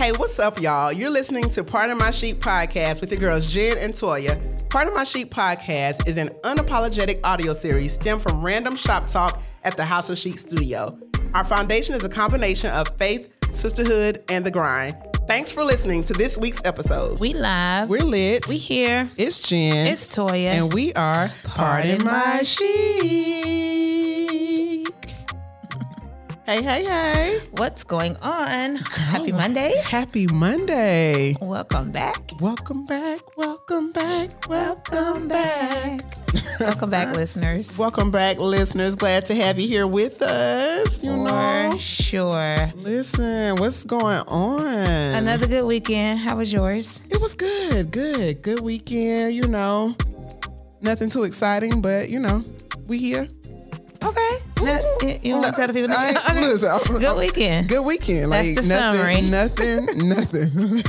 Hey, what's up, y'all? You're listening to Part of My Sheep podcast with your girls Jen and Toya. Part of My Sheep podcast is an unapologetic audio series stemmed from random shop talk at the House of Sheep studio. Our foundation is a combination of faith, sisterhood, and the grind. Thanks for listening to this week's episode. We live. We're lit. we here. it's Jen. It's Toya. and we are Pardon, Pardon My My hey, hey, hey. What's going on? Happy oh, Monday. Happy Monday. Welcome back. Welcome back. Welcome back. Welcome back. Welcome back, listeners. Welcome back, listeners. Glad to have you here with us. You know, sure. listen, what's going on? Another good weekend. How was yours? It was good, good, good weekend. You know, nothing too exciting, but you know, we here. Okay. Not- you want to tell the people? I Okay. listen, I'm- Good weekend. Good weekend. That's the nothing, summary. nothing, nothing.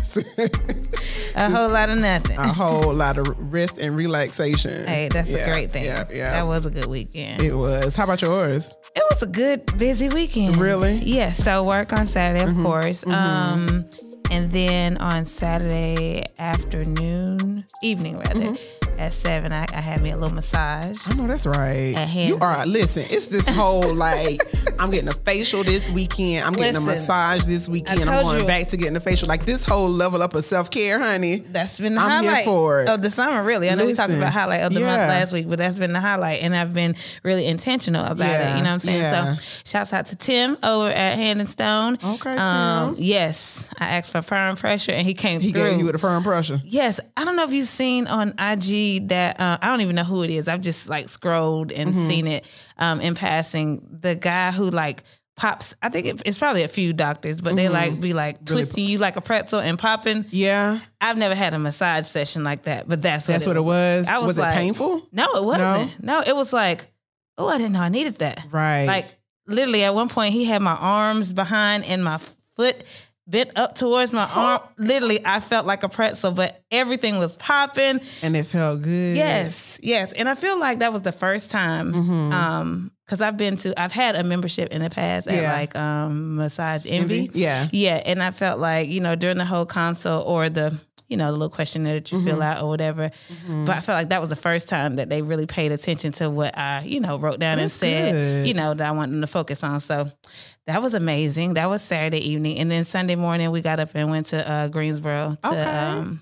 A whole lot of nothing. a whole lot of rest and relaxation. Hey, that's Yeah, a great thing. Yeah, yeah. That was a good weekend. it was. How about yours? It was a good, busy weekend. Really? Mm-hmm. Yeah. So work on Saturday, of course. Um, and then on Saturday afternoon, evening rather, Mm-hmm. at seven, I, I had me a little massage. I know that's right. You are. Listen, it's this whole like I'm getting a facial this weekend. I'm getting a massage this weekend. I'm going you. back to getting a facial. Like this whole level up of self care, honey. That's been the I'm here highlight for it. of the summer, really. I know we talked about highlight of the yeah. month last week, but that's been the highlight, and I've been really intentional about Yeah, it. You know what I'm saying? yeah. So, shouts out to Tim over at Hand and Stone. Okay, Um, Tim. yes, I asked for firm pressure, and he came He through. gave you with a firm pressure. Yes, I don't know if you've seen on IG that uh, I don't even know who it is. I've just like scrolled and Mm-hmm. seen it um, in passing. The guy who like pops. I think it, it's probably a few doctors, but they like be like Mm-hmm. Really twisting you like a pretzel and popping. Yeah, I've never had a massage session like that, but that's what that's it what it was. I was was like- it painful? No, it wasn't. No, it was like, oh, I didn't know I needed that. Right. Like literally, at one point, he had my arms behind and my foot bent up towards my arm. Literally, I felt like a pretzel, but everything was popping. and it felt good. Yes, yes, and I feel like that was the first time. Mm-hmm. Um, because I've been to, I've had a membership in the past at Yeah. like um Massage Envy. Envy? Yeah. yeah, and I felt like you know during the whole consult or the you know the little questionnaire that you Mm-hmm. fill out or whatever, but I felt like that was the first time that they really paid attention to what I you know wrote down That's and said good. you know that I wanted them to focus on. So that was amazing. That was Saturday evening, and then Sunday morning we got up and went to uh, Greensboro to Okay. um,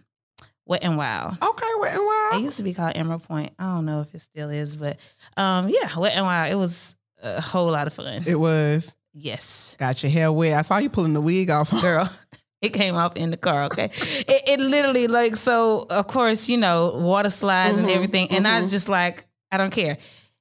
Wet and Wild. Okay, wet and Wild. It used to be called Emerald Pointe. I don't know if it still is, but um, yeah, Wet and Wild. It was a whole lot of fun. It was. yes, Got your hair wet. I saw you pulling the wig off. girl. It came off in the car, okay? It, it literally like so. Of course, you know water slides and Mhm, everything, and I mhm. was just like, I don't care.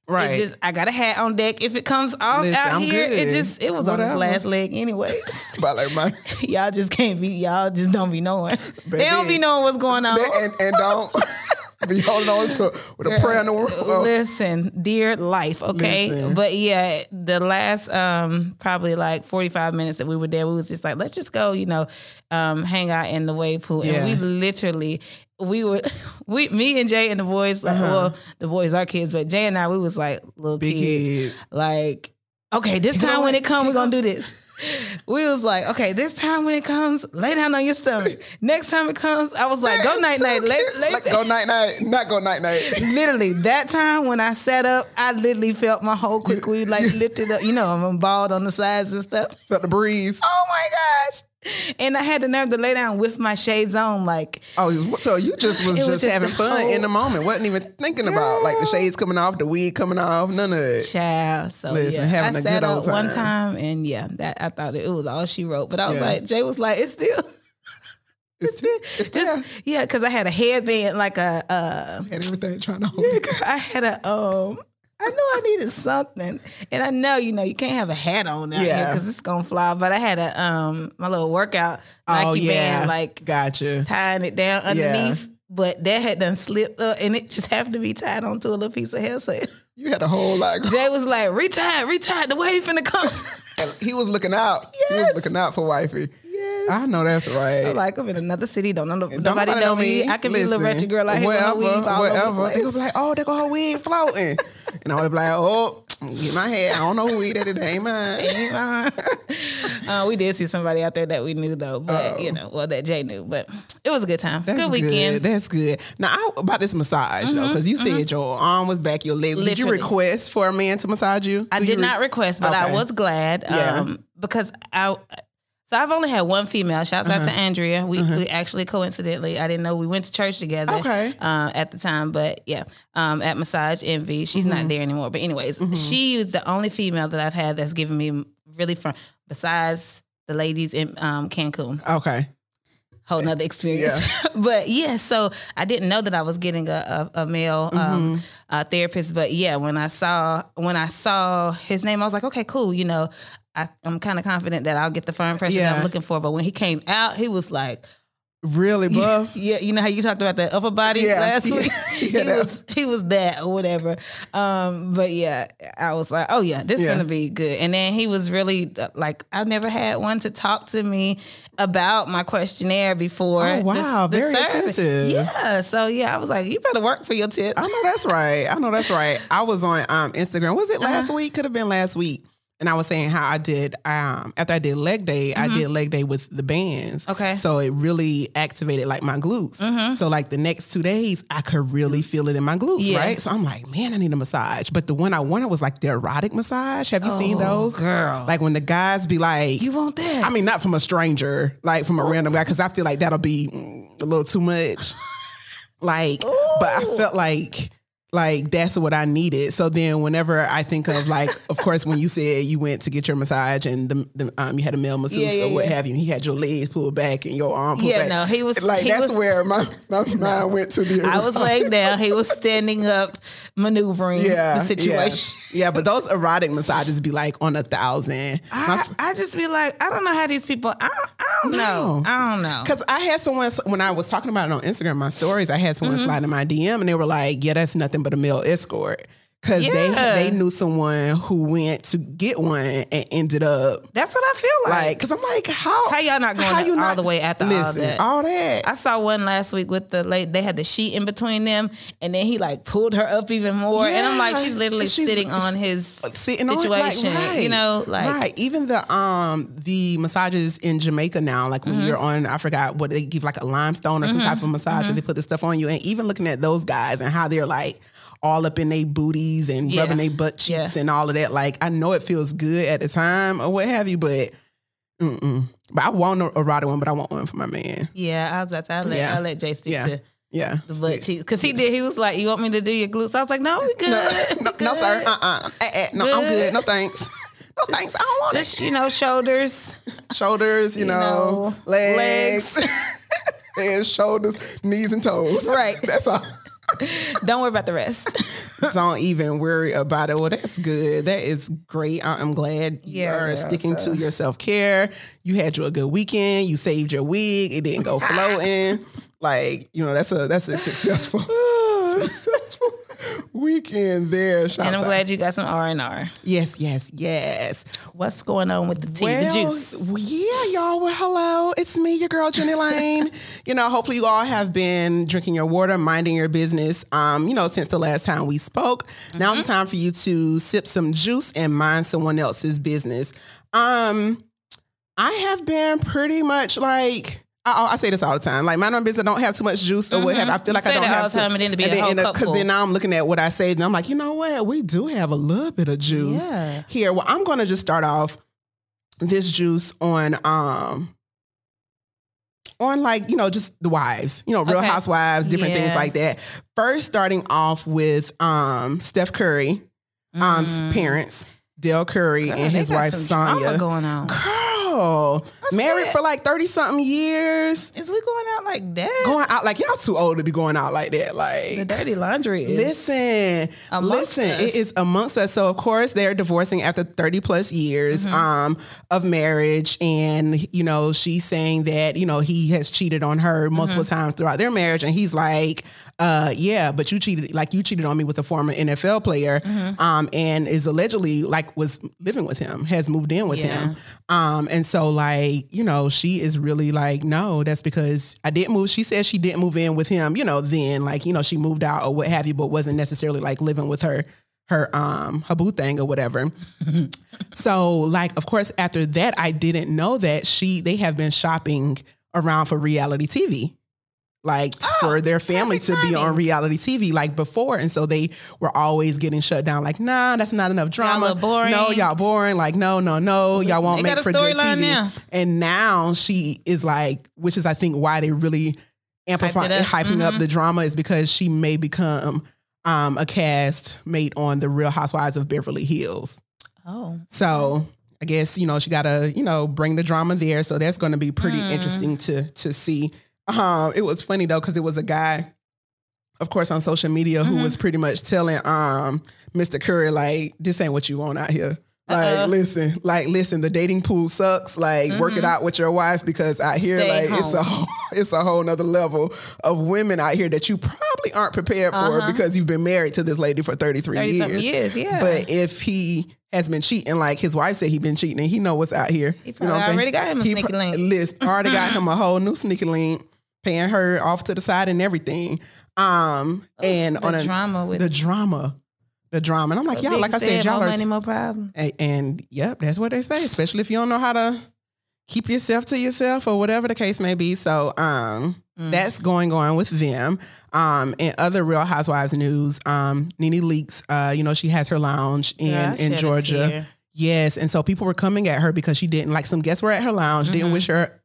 Right. It just I got a hat on deck. If it comes off Listen, out I'm here, it just it was Whatever. on his last leg anyway. About like my y'all just can't be. Y'all just don't be knowing. they don't be knowing what's going on. and, and don't be holding on to with a prayer in the world. Listen, dear life, okay? Listen. But yeah, the last um probably like 45 minutes that we were there, we was just like, let's just go, you know, um, hang out in the wave pool. Yeah. And we literally we were we me and Jay and the boys, like Uh-huh. well, the boys are kids, but Jay and I, we was like little Big kids. kids. Like, okay, this You time when it comes, we're gonna do this. We was like, okay, this time when it comes, lay down on your stomach. Next time it comes, I was like, go night night. Lay, lay, Like, go night night, not go night night. literally that time when I sat up, I literally felt my whole quick weave like lifted up. You know, I'm bald on the sides and stuff. Felt the breeze. Oh my gosh. And I had the nerve to lay down with my shades on, like Oh, so you just was It just, was just having fun whole- in the moment. wasn't even thinking about like the shades coming off, the wig coming off, none of it. child. So Listen, yeah, having I a sat good old up one time. time, and yeah, that I thought it was all she wrote. But I was Yeah. like, Jay was like, it's still It's, it's there. just yeah, because I had a headband, like a uh, and everything trying to hold it. girl, I had a um. I knew I needed something, and I know you know you can't have a hat on out Yeah. because it's gonna fly. But I had a um my little workout Oh yeah, band like gotcha. tying it down underneath, but that had done slipped up, and it just happened to be tied onto a little piece of hair. So You had a whole lot. Going. Jay was like, "Retie, retie, the wave finna come." And He was looking out. He was Yes. looking out for wifey. yes. I know that's right. I'm like, I'm in another city. Don't know. Don't nobody know me. I can be a little Listen, wretched girl out here wherever, weave all wherever. the They gonna be like, oh, they got her wig floating. and I would be like, oh, Get my head. I don't know who eat it. It ain't mine. Ain't uh, we did see somebody out there that we knew though, but Oh. you know, well that Jay knew, but it was a good time. That's good weekend. Good. That's good. Now I, about this massage though, because you said your arm was back, your leg. Did you Mm-hmm, request for a man to massage you? I did re- not request, but I was glad Yeah. um, because I. So I've only had one female. Shouts out to Uh-huh. Andrea. We, we actually coincidentally, I didn't know we went to church together. Okay. Uh, at the time, but yeah, um, at Massage Envy, she's Mm-hmm. not there anymore. But anyways, she was the only female that I've had that's given me really fun. Besides the ladies in um, Cancun, Okay. whole nother experience. but yeah, so I didn't know that I was getting a, a, a male um, Mm-hmm. uh, therapist. But yeah, when I saw when I saw his name, I was like, okay, cool. You know, I, I'm kind of confident that I'll get the firm person that I'm looking for. But when he came out, he was like, Really buff. yeah, you know how you talked about the upper body Yeah. last Yeah. week. Yeah, he was he was that or whatever. Um, but yeah, I was like, oh yeah, this is gonna be good. And then he was really uh, like, I've never had one to talk to me about my questionnaire before. Oh, wow. Very service. attentive. Yeah. So yeah, I was like, you better work for your tip. I know that's right. I know that's right. I was on um, Instagram. Was it Uh-huh. last week? Could have been last week. And I was saying how I did um, after I did leg day, I did leg day with the bands. Mm-hmm. Okay. Mm-hmm. So it really activated like my glutes. So like the next two days, I could really feel it in my glutes, Yeah. right? So I'm like, man, I need a massage. But the one I wanted was like the erotic massage. Have you seen Oh, those? girl. Like when the guys be like, you want that? I mean, not from a stranger, like from a random guy, because I feel like that'll be mm, a little too much. Like, but I felt like like that's what I needed. So then, whenever I think of like, of course, when you said you went to get your massage and the, the um you had a male masseuse Yeah, yeah, or what yeah. have you, he had your legs pulled back and your arm pulled Yeah, back. no, he was- like he that's was- where my my mind went to the. I was laying down. He was standing up, maneuvering yeah, the situation. Yeah. yeah, but those erotic massages be like on a thousand. I, I just be like, I don't know how these people. I, I don't know. I don't know. Because I had someone when I was talking about it on Instagram, my stories, I had someone Mm-hmm. slide in my DM and they were like, "Yeah, that's nothing but a male escort." Because Yeah. they they knew someone who went to get one and ended up That's what I feel like. like, because I'm like, how How y'all not going how you all the way after all that? all that. I saw one last week with the late. They had the sheet in between them, and then he like pulled her up even more. And I'm like, she's literally She's- sitting on his sitting on it, like, situation. right, you know, like right. Even the um the massages in Jamaica now, like when Mm-hmm. you're on, I forgot what they give like a limestone or some type of massage, Mm-hmm. and they put this stuff on you. And even looking at those guys and how they're like all up in their booties and Yeah. rubbing their butt cheeks Yeah. and all of that. Like I know it feels good at the time or what have you, but mm-mm. but I want a erotic one, but I want one for my man. yeah. I was about to. I let, Yeah. I let Jay stick Yeah. to Yeah. the butt cheeks because he did. He was like, "You want me to do your glutes?" I was like, "No, we good. No, no, no, sir. good. Uh, uh eh, eh, No, I'm Good. good. No, thanks. No, thanks. I don't want it. Just you know, shoulders. shoulders, you, You know, know, legs, and shoulders, knees, and toes. Right. That's all. Don't worry about the rest. Don't even worry about it. Well, that's good. That is great. I'm glad you Yeah, are girl, sticking so- to your self care. You had you a good weekend. You saved your wig. It didn't go floating. like you know, that's a that's a successful successful weekend there. And I'm out. glad you got some R and R. Yes, yes, yes. What's going on with the tea, Well, the juice? yeah, y'all. Well, hello. It's me, your girl, Jenny Lane. you know, hopefully you all have been drinking your water, minding your business. Um, you know, since the last time we spoke. Now Mm-hmm. it's time for you to sip some juice and mind someone else's business. Um, I have been pretty much like. I, I say this all the time. Like, mind my business. I don't have too much juice or what have. I feel Mm-hmm. You like I don't have time and then to be a whole Because then now I'm looking at what I say and I'm like, you know what? We do have a little bit of juice Yeah. here. Well, I'm going to just start off this juice on um on like you know just the wives you know real Okay. housewives different things like that first starting off with um steph curry um's parents dell curry Mm. Girl, and his wife sonya going on. girl married that? for like 30 something years Is we going out like that? going out like y'all too old to be going out like that like the dirty laundry is. Listen, listen, us. it is amongst us. So of course they're divorcing after 30 plus years Mm-hmm. um, of marriage. And, you know, she's saying that, you know, he has cheated on her multiple Mm-hmm. times throughout their marriage. And he's like, uh, yeah, but you cheated, like you cheated on me with a former NFL player Mm-hmm. um, and is allegedly like was living with him, has moved in with Yeah. him. Um, and so like, you know, she is really like, no, that's because I didn't move. She said she didn't move in with him, you know, then like, you know, she moved out or what have you, but wasn't necessarily like living with her her um her boo thing or whatever. so like of course after that I didn't know that she they have been shopping around for reality TV. Like Oh, for their family to be on reality TV like before. And so they were always getting shut down, like, nah, that's not enough drama. boring. No, y'all boring. Like, no, no, no, y'all won't They make for good TV. now. And now she is like, which is I think why they really amplifying up. hyping up Mhm. the drama is because she may become um, a cast mate on the Real Housewives of Beverly Hills. Oh. So I guess you know she got to you know bring the drama there. So that's going to be pretty Mm. interesting to to see. Um, it was funny though because it was a guy, of course, on social media who Mhm. was pretty much telling um Mr. Curry like this ain't what you want out here. Like Uh-oh. listen, like listen, the dating pool sucks. Like work it Mhm. out with your wife because out here, Stay like it's a whole, it's a whole nother level of women out here that you probably aren't prepared for Uh-huh. because you've been married to this lady for thirty three 30 years. years, yeah. But if he has been cheating, like his wife said he been cheating, and he know what's out here. He you know probably what I'm saying? already got him a He sneaky pro- link. List already got him a whole new sneaky link, paying her off to the side and everything. Um, and Oh, the on a, drama with the drama, the drama, and I'm like, y'all, like I said, y'all are. money, more problem. and, and yep, that's what they say. Especially if you don't know how to keep yourself to yourself or whatever the case may be. So, um, Mm. that's going on with them. Um, and other Real Housewives news, um, Nene Leakes, uh, you know, she has her lounge in in Georgia. Yes, and so people were coming at her because she didn't like some guests were at her lounge, didn't Mhm. wish her.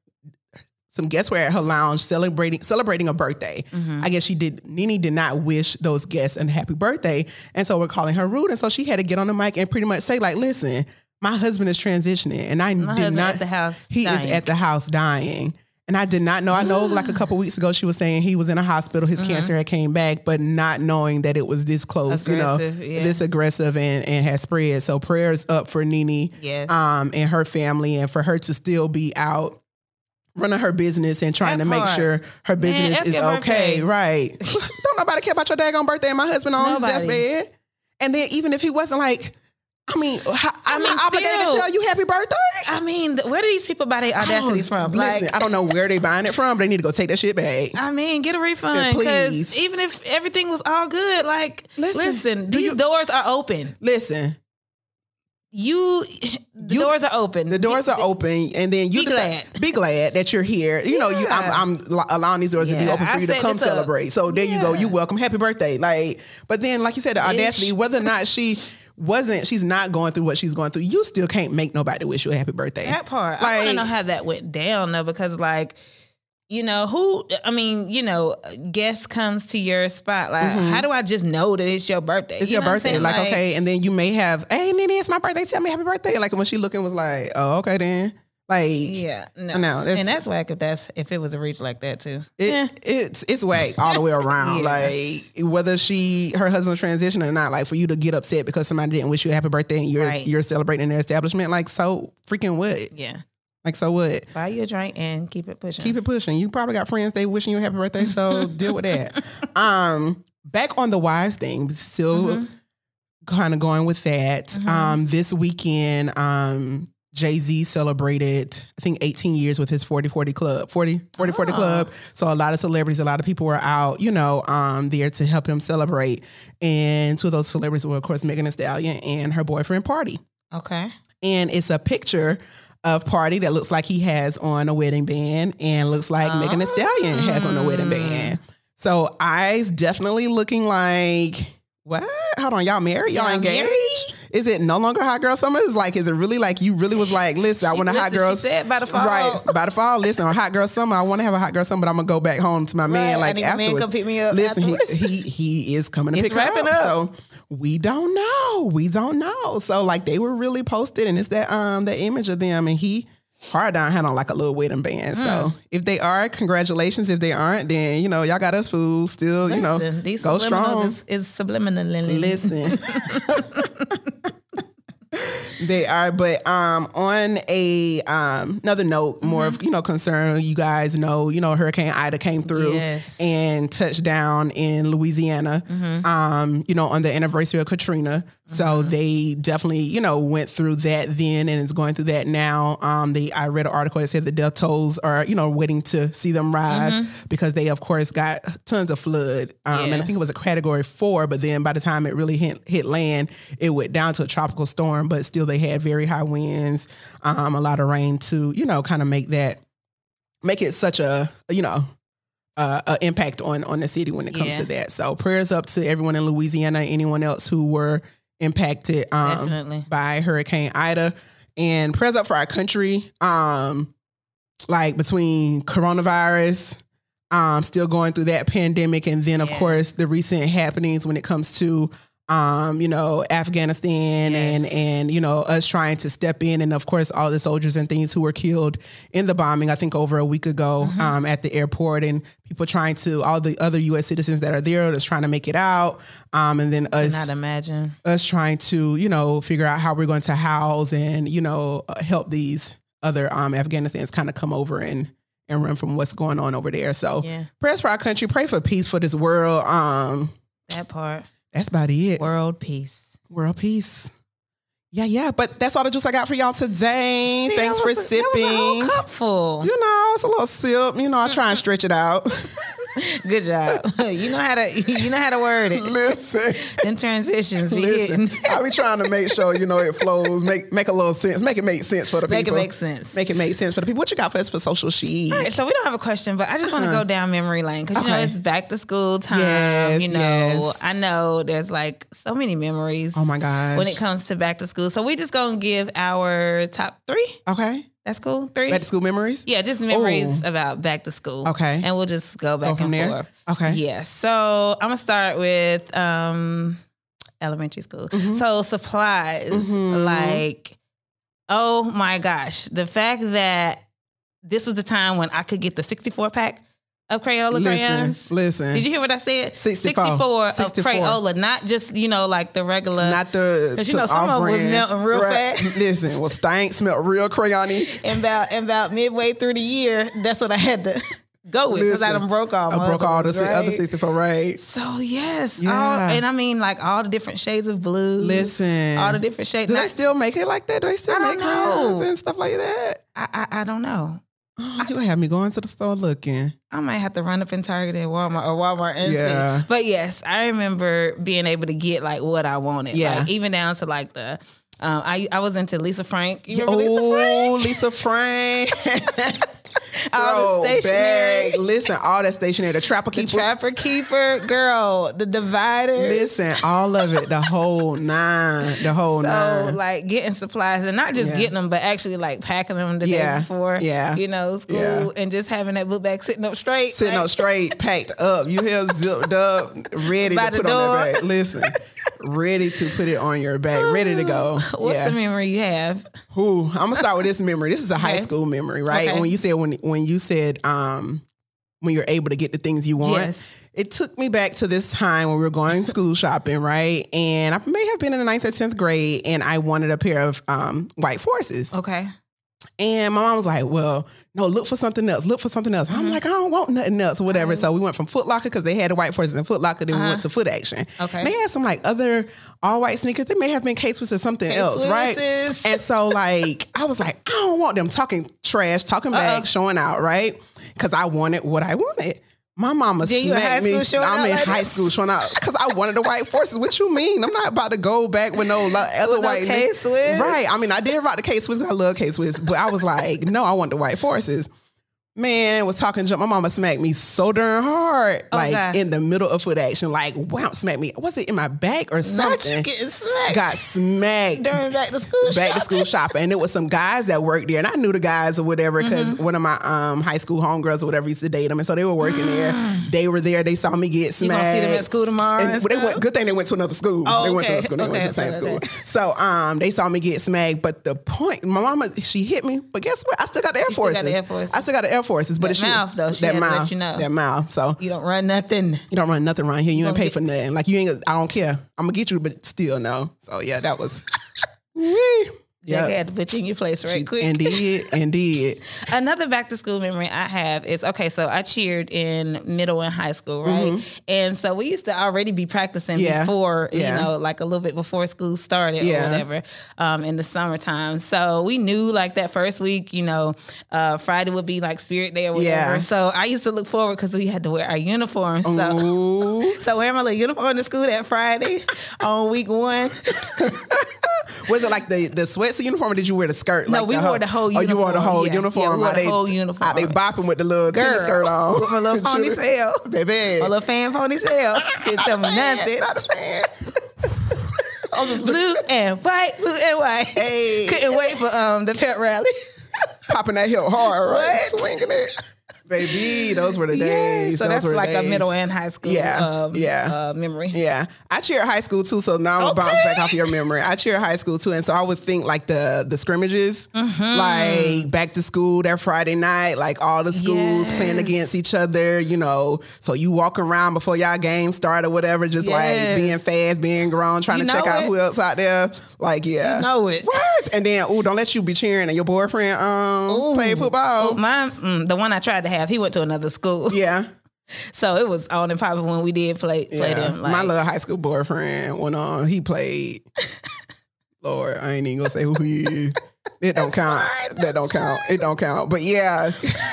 Some guests were at her lounge celebrating celebrating a birthday. Mhm. I guess she did. Nene did not wish those guests a happy birthday, and so we're calling her rude. And so she had to get on the mic and pretty much say like, "Listen, my husband is transitioning, and I My did not. the house. he is at the house dying." And I did not know. I know, like a couple weeks ago, she was saying he was in a hospital. His cancer had came back, but not knowing that it was this close. you know, yeah. this aggressive and and has spread. So prayers up for Nene Yes. um, and her family, and for her to still be out running her business and trying to make sure her business F is okay. birthday. Right? Don't nobody care about your daggone birthday and my husband on Nobody. his deathbed. And then even if he wasn't like, I mean, how, I'm mean, not obligated still- to tell you happy birthday. I mean, where do these people buy their I audacities from? Listen, like, I don't know where they buying it from, but they need to go take that shit back. I mean, get a Yeah, refund please. even if everything was all good, like, Listen, listen, these you- doors are open. Listen, You, the You- doors are open. the doors are open, and then you Be decide- glad. be glad that you're here. You know, you I'm, I'm allowing these doors to be open for I you to come this up. celebrate. So there you go. You welcome. Happy birthday. Like, but then, like you said, the audacity, whether or not she wasn't, she's not going through what she's going through. You still can't make nobody wish you a happy birthday. That part. I want to know how that went down though, because like, you know, who I mean, you know, guest comes to your spot. Like, how do I just know that it's your birthday? Mm-hmm. It's You your know what I'm birthday. saying? Like, okay, and then you may have, hey, Nene, it's my birthday. Tell me happy birthday. Like when she looking was like, oh, okay then. Like, Yeah, no, No, that's- and that's whack if that's if it was a reach like that too. It, yeah. It's it's whack all the way around. Yeah. Like whether she her husband's transition or not, like for you to get upset because somebody didn't wish you a happy birthday and you're Right. you're celebrating their establishment, like so freaking what? Yeah, Like so what? buy you a drink and keep it pushing. Keep it pushing. You probably got friends they wishing you a happy birthday, so deal with that. Um, back on the wives thing, still Mhm. kind of going with that. Mhm. Um, this weekend, um, Jay Z celebrated, I think, 18 years with his 40 40 club, 40 40 40 Oh. club. So a lot of celebrities, a lot of people were out, you know, um, there to help him celebrate. And two of those celebrities were, of course, Megan Thee Stallion and her boyfriend, Pardi. Okay. And it's a picture of Pardi that looks like he has on a wedding band and looks like Megan Thee Stallion has on a wedding Mm. band. So eyes definitely looking like what? Hold on, y'all married? Y'all, Y'all engaged? married? Is it no longer hot girl summer? Is like, is it really like you really was like, listen, I want a hot girl She said by the fall. Right, by the fall. Listen, on hot girl summer, I want to have a hot girl summer, but I'm gonna go back home to my man like I need a man come pick me up Listen, he, he he is coming to It's pick her up. up. So we don't know. We don't know. So like they were really posted, and it's that um that image of them, and he hard down had on like a little wedding band. So Mm. if they are, congratulations. If they aren't, then you know y'all got us food. Still, you know, these go subliminals strong. is, is subliminal. Listen. They are, but um, on a um, another note, more of you know concern. You guys know, you know, Hurricane Ida came through Yes. and touched down in Louisiana. Um, you know, on the anniversary of Katrina, so they definitely you know went through that then and is going through that now. Um, they I read an article that said the death tolls are you know waiting to see them rise because they of course got tons of flood. Um, and I think it was a category four, but then by the time it really hit, hit land, it went down to a tropical storm. But still, they had very high winds, um, a lot of rain to you know kind of make that make it such a you know uh, impact on on the city when it comes Yeah. to that. So prayers up to everyone in Louisiana, anyone else who were impacted um, by Hurricane Ida, and prayers up for our country. Um, like between coronavirus, um, still going through that pandemic, and then of Yeah. course the recent happenings when it comes to um, you know, Afghanistan and Yes. and you know, us trying to step in and of course all the soldiers and things who were killed in the bombing, I think over a week ago Mm-hmm. um, at the airport and people trying to all the other US citizens that are there that's trying to make it out. Um, and then us Not imagine. us trying to, you know, figure out how we're going to house and, you know, help these other um Afghanistans kind of come over and and run from what's going on over there. So Yeah, prayers for our country, pray for peace for this world. Um, that part. That's about it. World peace. World peace. Yeah, yeah. But that's all the juice I got for y'all today. See, Thanks for a- that was a whole sipping. You know, it's a little sip. You know, I try and stretch it out. Good job. you know how to you know how to word it. Listen. Them transitions be Listen, hitting. I be trying to make sure you know it flows, make make a little sense, make it make sense for the people. Make it make sense. Make it make sense for the people. What you got for us for social sheet? All right, so we don't have a question, but I just want to go down memory lane because you know Uh-huh. It's back to school time. Yes, you know, yes. I know there's like so many memories. Oh my gosh. When it comes to back to school, so we just gonna give our top three. okay, That's cool. Three. back to school memories. yeah, just memories Ooh. about back to school. Okay. and we'll just go back from and there? forth. Okay. Yeah. So I'm gonna start with um elementary school. Mhm. So supplies, Mhm. like, oh my gosh, the fact that this was the time when I could get the 64 pack of Crayola crayons. Listen, listen. Did you hear what I said? 64. 64 of 64. Crayola, not just, you know, like the regular. Not the 'Cause you know, some of 'em was melting real fast. Listen, was stank, smelled real crayony. and about and about midway through the year, that's what I had to go with because I Listen, done broke all I broke all the si- other 64 right. So yes, Yeah. all, and I mean like all the different shades of blue. Listen, all the different shades. Do they still make it like that? Do they still I make crayons and stuff like that? I, I I don't know. Oh, you have me going to the store looking. I might have to run up in Target and Walmart or Walmart and Yeah. see. But yes, I remember being able to get like what I wanted. Yeah. Like, even down to like the. Um, I I was into Lisa Frank. You remember Lisa Oh, Lisa Frank. All the stationery. Listen, all that stationery, the trapper The keepers. Trapper Keeper, girl, the divider. Listen, all of it, the whole nine, the whole So nine. like getting supplies and not just Yeah. getting them, but actually like packing them the Yeah. day before. Yeah. You know, school Yeah. and just having that book bag sitting up straight. Sitting like, up straight, packed up. You here zipped up, ready By to put on that bag. Listen, ready to put it on your back, ready to go. What's yeah. the memory you have? Ooh, I'm gonna start with this memory. This is a high Okay. school memory, right? Okay. When you said when when you said um when you're able to get the things you want. Yes. It took me back to this time when we were going school shopping, right? And I may have been in the ninth or tenth grade, and I wanted a pair of um, white forces. Okay. And my mom was like, "Well, no, look for something else. Look for something else." Mm-hmm. I'm like, "I don't want nothing else or whatever." So we went from Foot Locker because they had the white forces in Foot Locker. Then we went to Foot Action. Uh-huh. Okay. And they had some like other all white sneakers. They may have been Swiss or something else, right? And so like I was like, I don't want them talking trash, talking back, showing out, right? Because I wanted what I wanted. My mama Yeah, you in high smacked me. I'm in like high this? school showing out because I wanted the white forces. What you mean? I'm not about to go back with no like, other With no white K-Swiss? Right. I mean, I did rock the K Swiss. I love K Swiss, but I was like, no, I want the white forces. Man, was talking jump. My mama smacked me so darn hard, Oh, like God. in the middle of foot action, like wow, smacked me. Was it in my back or Not something? you getting smacked Got smacked during back to school. back to shopping. school shopping. And it was some guys that worked there. And I knew the guys or whatever because Mm-hmm. one of my um, high school homegirls or whatever used to date them. And so they were working there. They were there. They saw me get You smacked. gonna see them at school tomorrow? And And they went, good thing they went to another school. Oh, they went to another school. They went to the same okay, school. So um, they saw me get smacked. But the point, my mama, she hit me. But guess what? I still got the Air still got the Air Forces. I still got the Air Forces. But That it's mouth, though, she that had to let mouth, you know. That mouth. So You don't run nothing. you don't run nothing around here. You ain't gonna pay get- for nothing. Like you ain't. I don't care. I'm gonna get you, but still no. So yeah, that was. Wee. Jack to put you in your place right quick. Indeed, indeed. Another back to school memory I have is okay, so I cheered in middle and high school, right? And so we used to already be practicing Mm-hmm. Yeah. before, Yeah. you know, like a little bit before school started Yeah. or whatever, um, in the summertime. So we knew like that first week, you know, uh, Friday would be like Spirit Day or whatever. Yeah. So I used to look forward because we had to wear our uniforms. So, so wearing my little uniform to school that Friday on week one. Was it like the the sweatsuit uniform, or did you wear the skirt? No, like we the wore the whole Oh, you wore the uniform. whole Yeah. uniform. Yeah, we wore the they- whole uniform. How they bopping with the little Girl, skirt on with my little ponytail. baby. My little fan ponytail. Couldn't tell me nothing. Not a fan. I was blue and white, blue and white. Hey. Couldn't wait for um the pep rally. Popping that hip hard, right? Swinging it. Baby, those were the Yeah, days. so Those that's like a middle and high school Yeah, um, yeah. Uh, memory. Yeah, I cheer high school too. So now I'm gonna bounce back off your memory. I cheer high school too, and so I would think like the the scrimmages, Mm-hmm. like back to school that Friday night, like all the schools playing against each other. You know, so you walk around before y'all game start or whatever, just like being fast, being grown, trying You to check know out who else out there. Like, yeah, You know it. What? And then, ooh, don't let you be cheering and your boyfriend um play football. My mm, the one I tried to have, he went to another school, Yeah, so it was on and popping when we did play play yeah. them. Like, My little high school boyfriend went on. He played. Lord, I ain't even gonna say who he is. It don't count. fine, that don't count. It don't count. But yeah,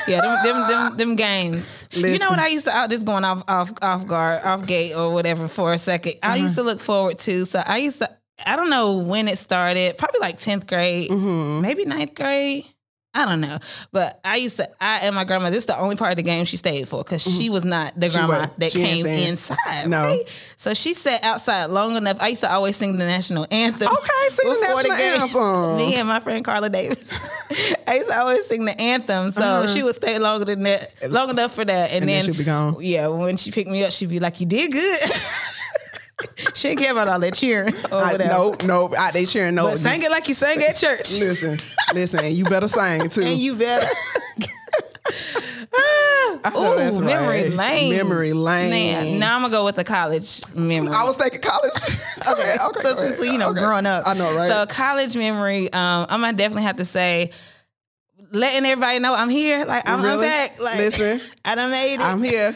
Yeah, them them them, them games. You know what I used to out just going off off off guard, off gate or whatever for a 2nd I used Uh-huh. to look forward to. So I used to I don't know when it started, probably like 10th grade, Mm-hmm. maybe ninth grade. I don't know. But I used to I and my grandma, this is the only part of the game she stayed for because she was not the grandma that Mm-hmm. came inside. No. Right? So she sat outside long enough. I used to always sing the national anthem. Okay, sing the national game. anthem. Me and my friend Carla Davis. I used to always sing the anthem. So Uh-huh. she would stay longer than that, long enough for that. And, And then then, she'd be gone. Yeah, when she picked me up, she'd be like, You did good. she didn't care about all that cheering or I, whatever. no, no, I, they cheering no. But sang it like you sang at church. Listen, listen, you better sing too. and you better. I know Ooh, that's memory right. lane. Memory lane. Man, now I'm gonna go with the college memory. I was thinking college. okay, okay. so since you know Okay. growing up, I know, right? So college memory, um, I'm gonna definitely have to say, letting everybody know I'm here, like I'm Really? back, like Listen. I done made it, I'm here.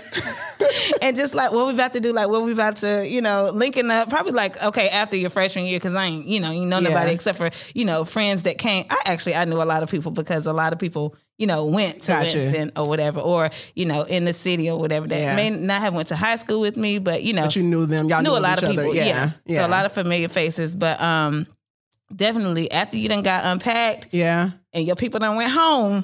and just like what we about to do, like what we about to, you know, linking up, probably like okay after your freshman year, because I ain't, you know, you know Yeah. nobody except for you know friends that came. I actually I knew a lot of people because a lot of people. You know, went to Gotcha. Winston or whatever, or you know, in the city or whatever. That Yeah. may not have went to high school with me, but you know, But you knew them. Y'all knew knew a lot of people. Yeah, Yeah. yeah. So a lot of familiar faces. But um definitely after you done got unpacked yeah. and your people done went home,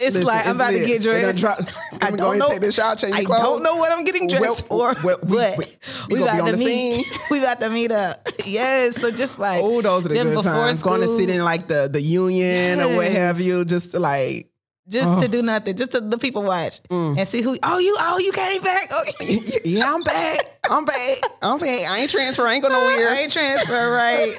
it's Listen, like I'm about lit. to get dressed. drop- I don't know. take this shower, change I your clothes. don't know what I'm getting dressed Well, for, well, we- but we- we about to the meet. we about to meet up. Yes. So just like Oh, those are the good times. Going to sit in like the the union or what have you, just like just Oh. Mm. to do nothing, just to the people watch and see who. Oh, you. Oh, you came back. Oh, yeah, I'm back. I'm back. I'm back. I ain't transfer. I ain't going nowhere. I ain't transfer right.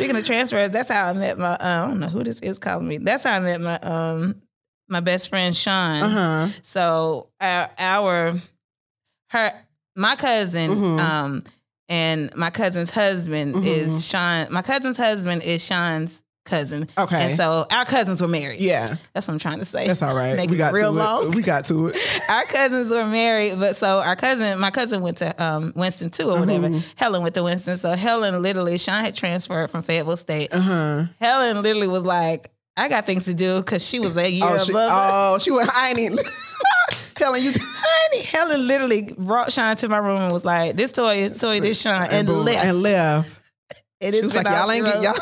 Speaking of transfers, that's how I met my. Uh, I don't know who this is calling me. That's how I met my um my best friend Sean. Uh huh. So our, our her my cousin Mhm. um and my cousin's husband Mhm. is Sean. My cousin's husband is Sean's cousin. Okay. And so our cousins were married. Yeah, That's what I'm trying to say. that's all right. Make we got real to long. it. We got to it. our cousins were married, but so our cousin, my cousin went to um, Winston too, or whatever. Mhm. Helen went to Winston. So Helen literally, Sean had transferred from Fayetteville State. Uh huh. Helen literally was like, I got things to do because she was a year Oh, above she, oh, she. I ain't even telling you. Honey, Helen literally brought Sean to my room and was like, "This toy, toy, this Sean," and, boom, left. And left. It is like, y'all ain't get y'all.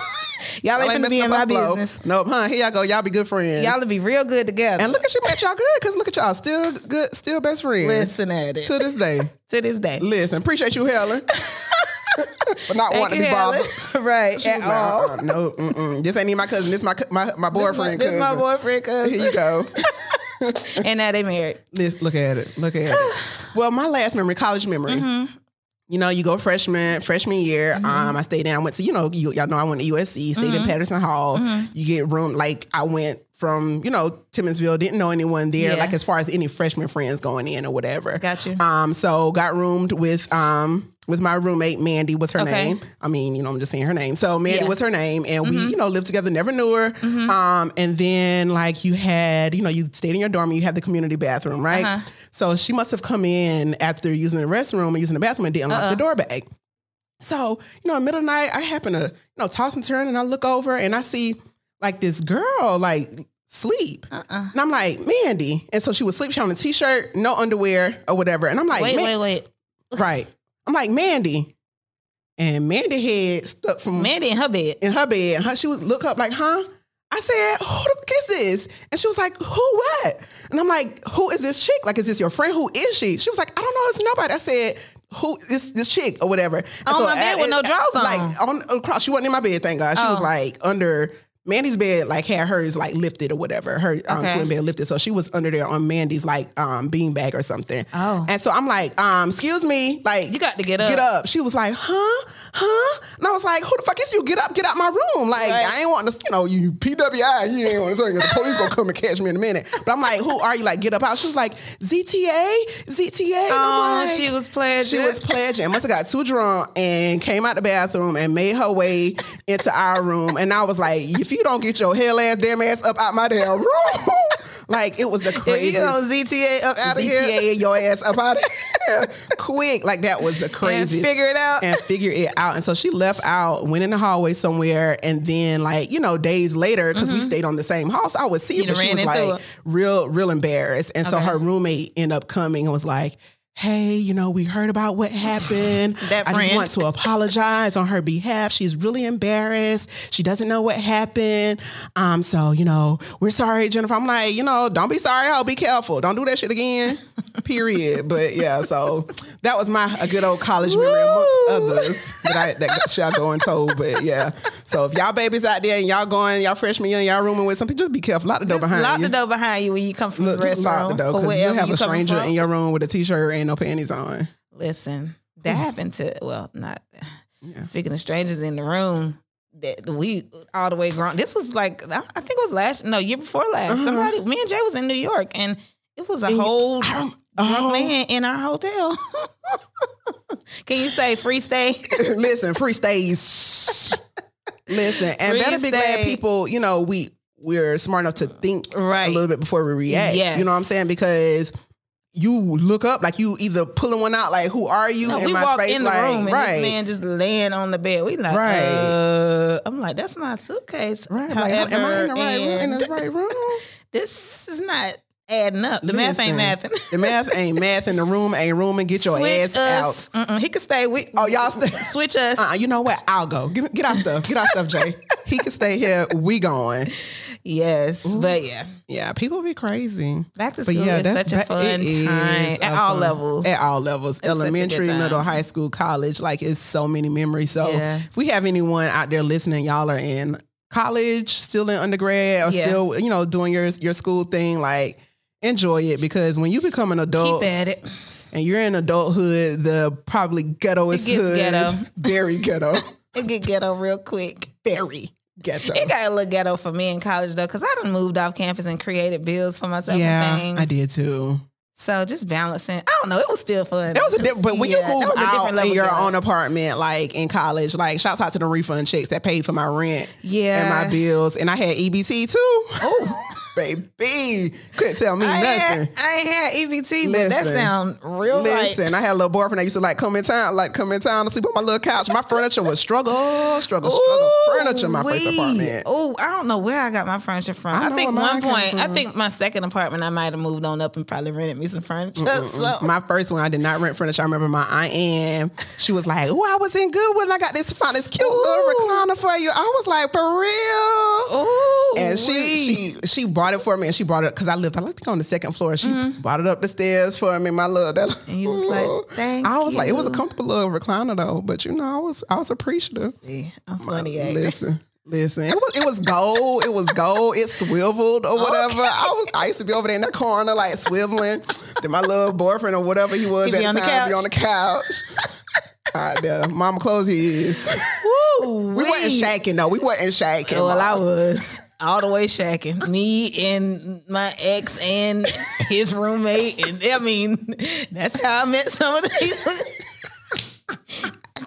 y'all ain't gonna be in my flow. business. Nope, huh? Here y'all go. Y'all be good friends. Y'all will be real good together. and look at you, met y'all good because look at y'all still good, still best friends Listen at it to this day. to this day. Listen, appreciate you, Helen, for not Thank wanting to be Helen. bothered. right She at like, all. uh-uh, no, mm-mm. this ain't even my cousin. This my my, my boyfriend. This my cousin. boyfriend cousin. Here you go. and now they married. Let's look at it. Look at it. Well, my last memory, college memory. Mm-hmm. You know, you go freshman freshman year. Um, I stayed in. I went to you know you, y'all know I went to USC. Stayed Mm-hmm. in Patterson Hall. You get room like I went from you know Timmonsville. Didn't know anyone there. Yeah. Like as far as any freshman friends going in or whatever. Got you. Um, so got roomed with um with my roommate Mandy was her Okay. name. I mean, you know, I'm just saying her name. So Mandy Yeah. Mm-hmm. was her name, and we, you know, lived together, never knew her. Um, and then like you had, you know, you stayed in your dorm, and you had the community bathroom, right? Uh-huh. So she must have come in after using the restroom and using the bathroom and didn't lock the door back. So, you know, in the middle of the night, I happen to, you know, toss and turn and I look over and I see like this girl like sleep. Uh-uh. And I'm like, Mandy. And so she was sleep. She had on a t-shirt, no underwear or whatever. And I'm like, Wait, wait, wait. right. I'm like, Mandy. And Mandy head stuck from Mandy in her bed. in her bed. And her, she would look up like, huh? I said, who the fuck is this? And she was like, who what? And I'm like, who is this chick? Like, is this your friend? Who is she? She was like, I don't know. It's nobody. I said, who is this chick or whatever? And On my bed uh, with no drawers on. Like on across. She wasn't in my bed, thank God. She was Oh. like under Mandy's bed, like had hers like lifted or whatever. Her um, Okay. twin bed lifted. So she was under there on Mandy's like um beanbag or something. Oh. And so I'm like, um, excuse me, like You got to get up. Get up. She was like, huh? Huh? And I was like, who the fuck is you? Get up, get out my room. Like, Right. I ain't want to, you know, you PWI, you ain't want to say the police gonna come and catch me in a minute. But I'm like, who are you? Like, get up out. She was like, ZTA, ZTA. Oh, like- she was pledging. She was pledging. Must have got too drunk and came out the bathroom and made her way into our room. And I was like, if you don't get your hell ass, damn ass up out my damn room. Like it was the If you craziest. go ZTA up out of here ZTA your ass up out of here quick. Like that was the and craziest. figure it out. and figure it out. And so she left out, went in the hallway somewhere, and then like you know days later, because we stayed on the same house, I would see her, Mm-hmm. But she was like her. real, real embarrassed. And so her roommate ended up coming and was like. Hey, you know, we heard about what happened. I just want to apologize on her behalf. She's really embarrassed. She doesn't know what happened. Um, so you know, we're sorry, Jennifer. I'm like, you know, don't be sorry. Oh, be careful. Don't do that shit again. Period. But yeah, so that was my a good old college memory amongst others that I that shall go untold. But yeah, so if y'all babies out there and y'all going, y'all freshman year, and y'all rooming with something, just be careful. Lock the door behind Lock you. the door behind you when you come from Look, the just lock the door or because you have a stranger in your room with a t-shirt and no panties on. Listen, that happened to well, not speaking of strangers in the room. That we all the way grown. This was like I I think it was last no year before last. Uh-huh. Somebody, me and Jay was in New York, and it was a And whole drunk oh. man in our hotel. Can you say free stay? Listen, free stays. Listen, and Free better be glad people, you know, we we're smart enough to think Right. a little bit before we react. Yes. You know what I'm saying? Because you look up like you either pulling one out like who are you No, in we my walked face in the like room and right this man just laying on the bed. We like, Right. uh, I'm like, that's my suitcase. right like, am I in the right room in the right room this is not adding up. The math ain't mathing. the math ain't math in the room ain't room and get your Switch ass us. Mm-mm, he can stay with. Oh, y'all stay- Switch us. out uh, you know what I'll go get, get our stuff get our stuff Jay he can stay here we going Yes, but yeah, yeah people be crazy back to But school yeah, is that's such a fun time at all fun- levels. At all levels, good elementary, middle, high school, college. Like it's so many memories. So Yeah. if we have anyone out there listening, y'all are in college, still in undergrad, or Yeah. still you know doing your your school thing. Like enjoy it because when you become an adult Keep at it. and you're in adulthood, the probably ghettoest hood, ghetto. very ghetto, It get ghetto real quick. very ghetto. It got a little ghetto for me in college though, because I done moved off campus and created bills for myself and yeah, things. I did too. So just balancing. I don't know. It was still fun. It was a different, but when Yeah, you that move out in your own apartment, like in college, like shouts out to the refund checks that paid for my rent Yeah. and my bills, and I had EBT too. Oh, baby, couldn't tell me I nothing. had, I ain't had EBT, but that sound real Listen. I had a little boyfriend that used to like come in town, like come in town to sleep on my little couch. My furniture was struggle, struggle, struggle. Furniture, in my first apartment. Oh, I don't know where I got my furniture from. I I, think one point, I think my second apartment, I might have moved on up and probably rented me some furniture. So, My first one, I did not rent furniture. I remember my aunt Ann. She was like, "Oh, I was in Goodwood. and I got this found this cute little recliner for you." I was like, "For real?" Ooh, And she wee. she she bought it for me, and she brought it because I lived I lived on the second floor. She Mm-hmm. brought it up the stairs for me. My little that. And you was like, "Thank I was like, it was a comfortable little recliner though, but you know, I was I was appreciative. See, I'm funny. eh? Listen. Listen, it was it was gold. It was gold. It swiveled or whatever. I was I used to be over there in that corner like swiveling. then my little boyfriend or whatever he was He at the on the time be couch. on the couch. All right, there, mama clothes he is. Woo, We wasn't shaking though. We wasn't shaking. Well, I was all the way shacking. Me and my ex and his roommate, and I mean, that's how I met some of the people.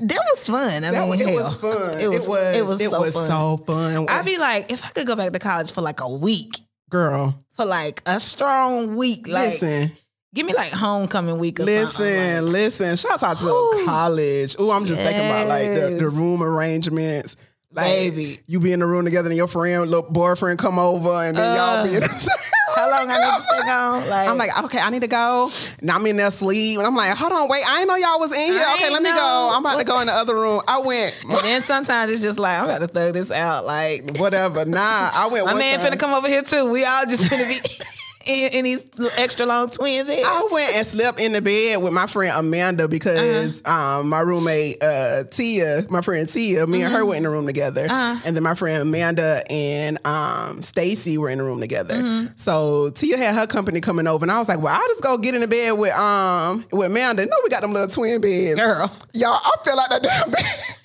that was fun. I That mean, was, it hell. was fun. It was. It was, so fun. so fun. I'd be like, if I could go back to college for like a week, girl. for like a strong week, like listen, give me like homecoming week listen, like- listen. Shouts out to college. Oh, I'm just thinking about like the, the room arrangements. Like, Baby. you be in the room together and your friend, little boyfriend come over and then y'all be in Uh, the How long I need to stay gone? Like, I'm like, okay, I need to go. Now I'm in there sleep. And I'm like, hold on, wait, I didn't know y'all was in here. I Okay, let me know. go. I'm about to go in the other room. I went, and then sometimes it's just like I'm about to throw this out. Like whatever. Nah, I went my man time. finna come over here too. We all just finna be in, in these extra long twin beds. I went and slept in the bed with my friend Amanda because Uh-huh. um, my roommate uh, Tia, my friend Tia, me and her were in the room together, Uh-huh. and then my friend Amanda and um, Stacy were in the room together. Mm-hmm. So Tia had her company coming over, and I was like, "Well, I'll just go get in the bed with um with Amanda." No, we got them little twin beds, Girl, y'all. I fell out that damn bed.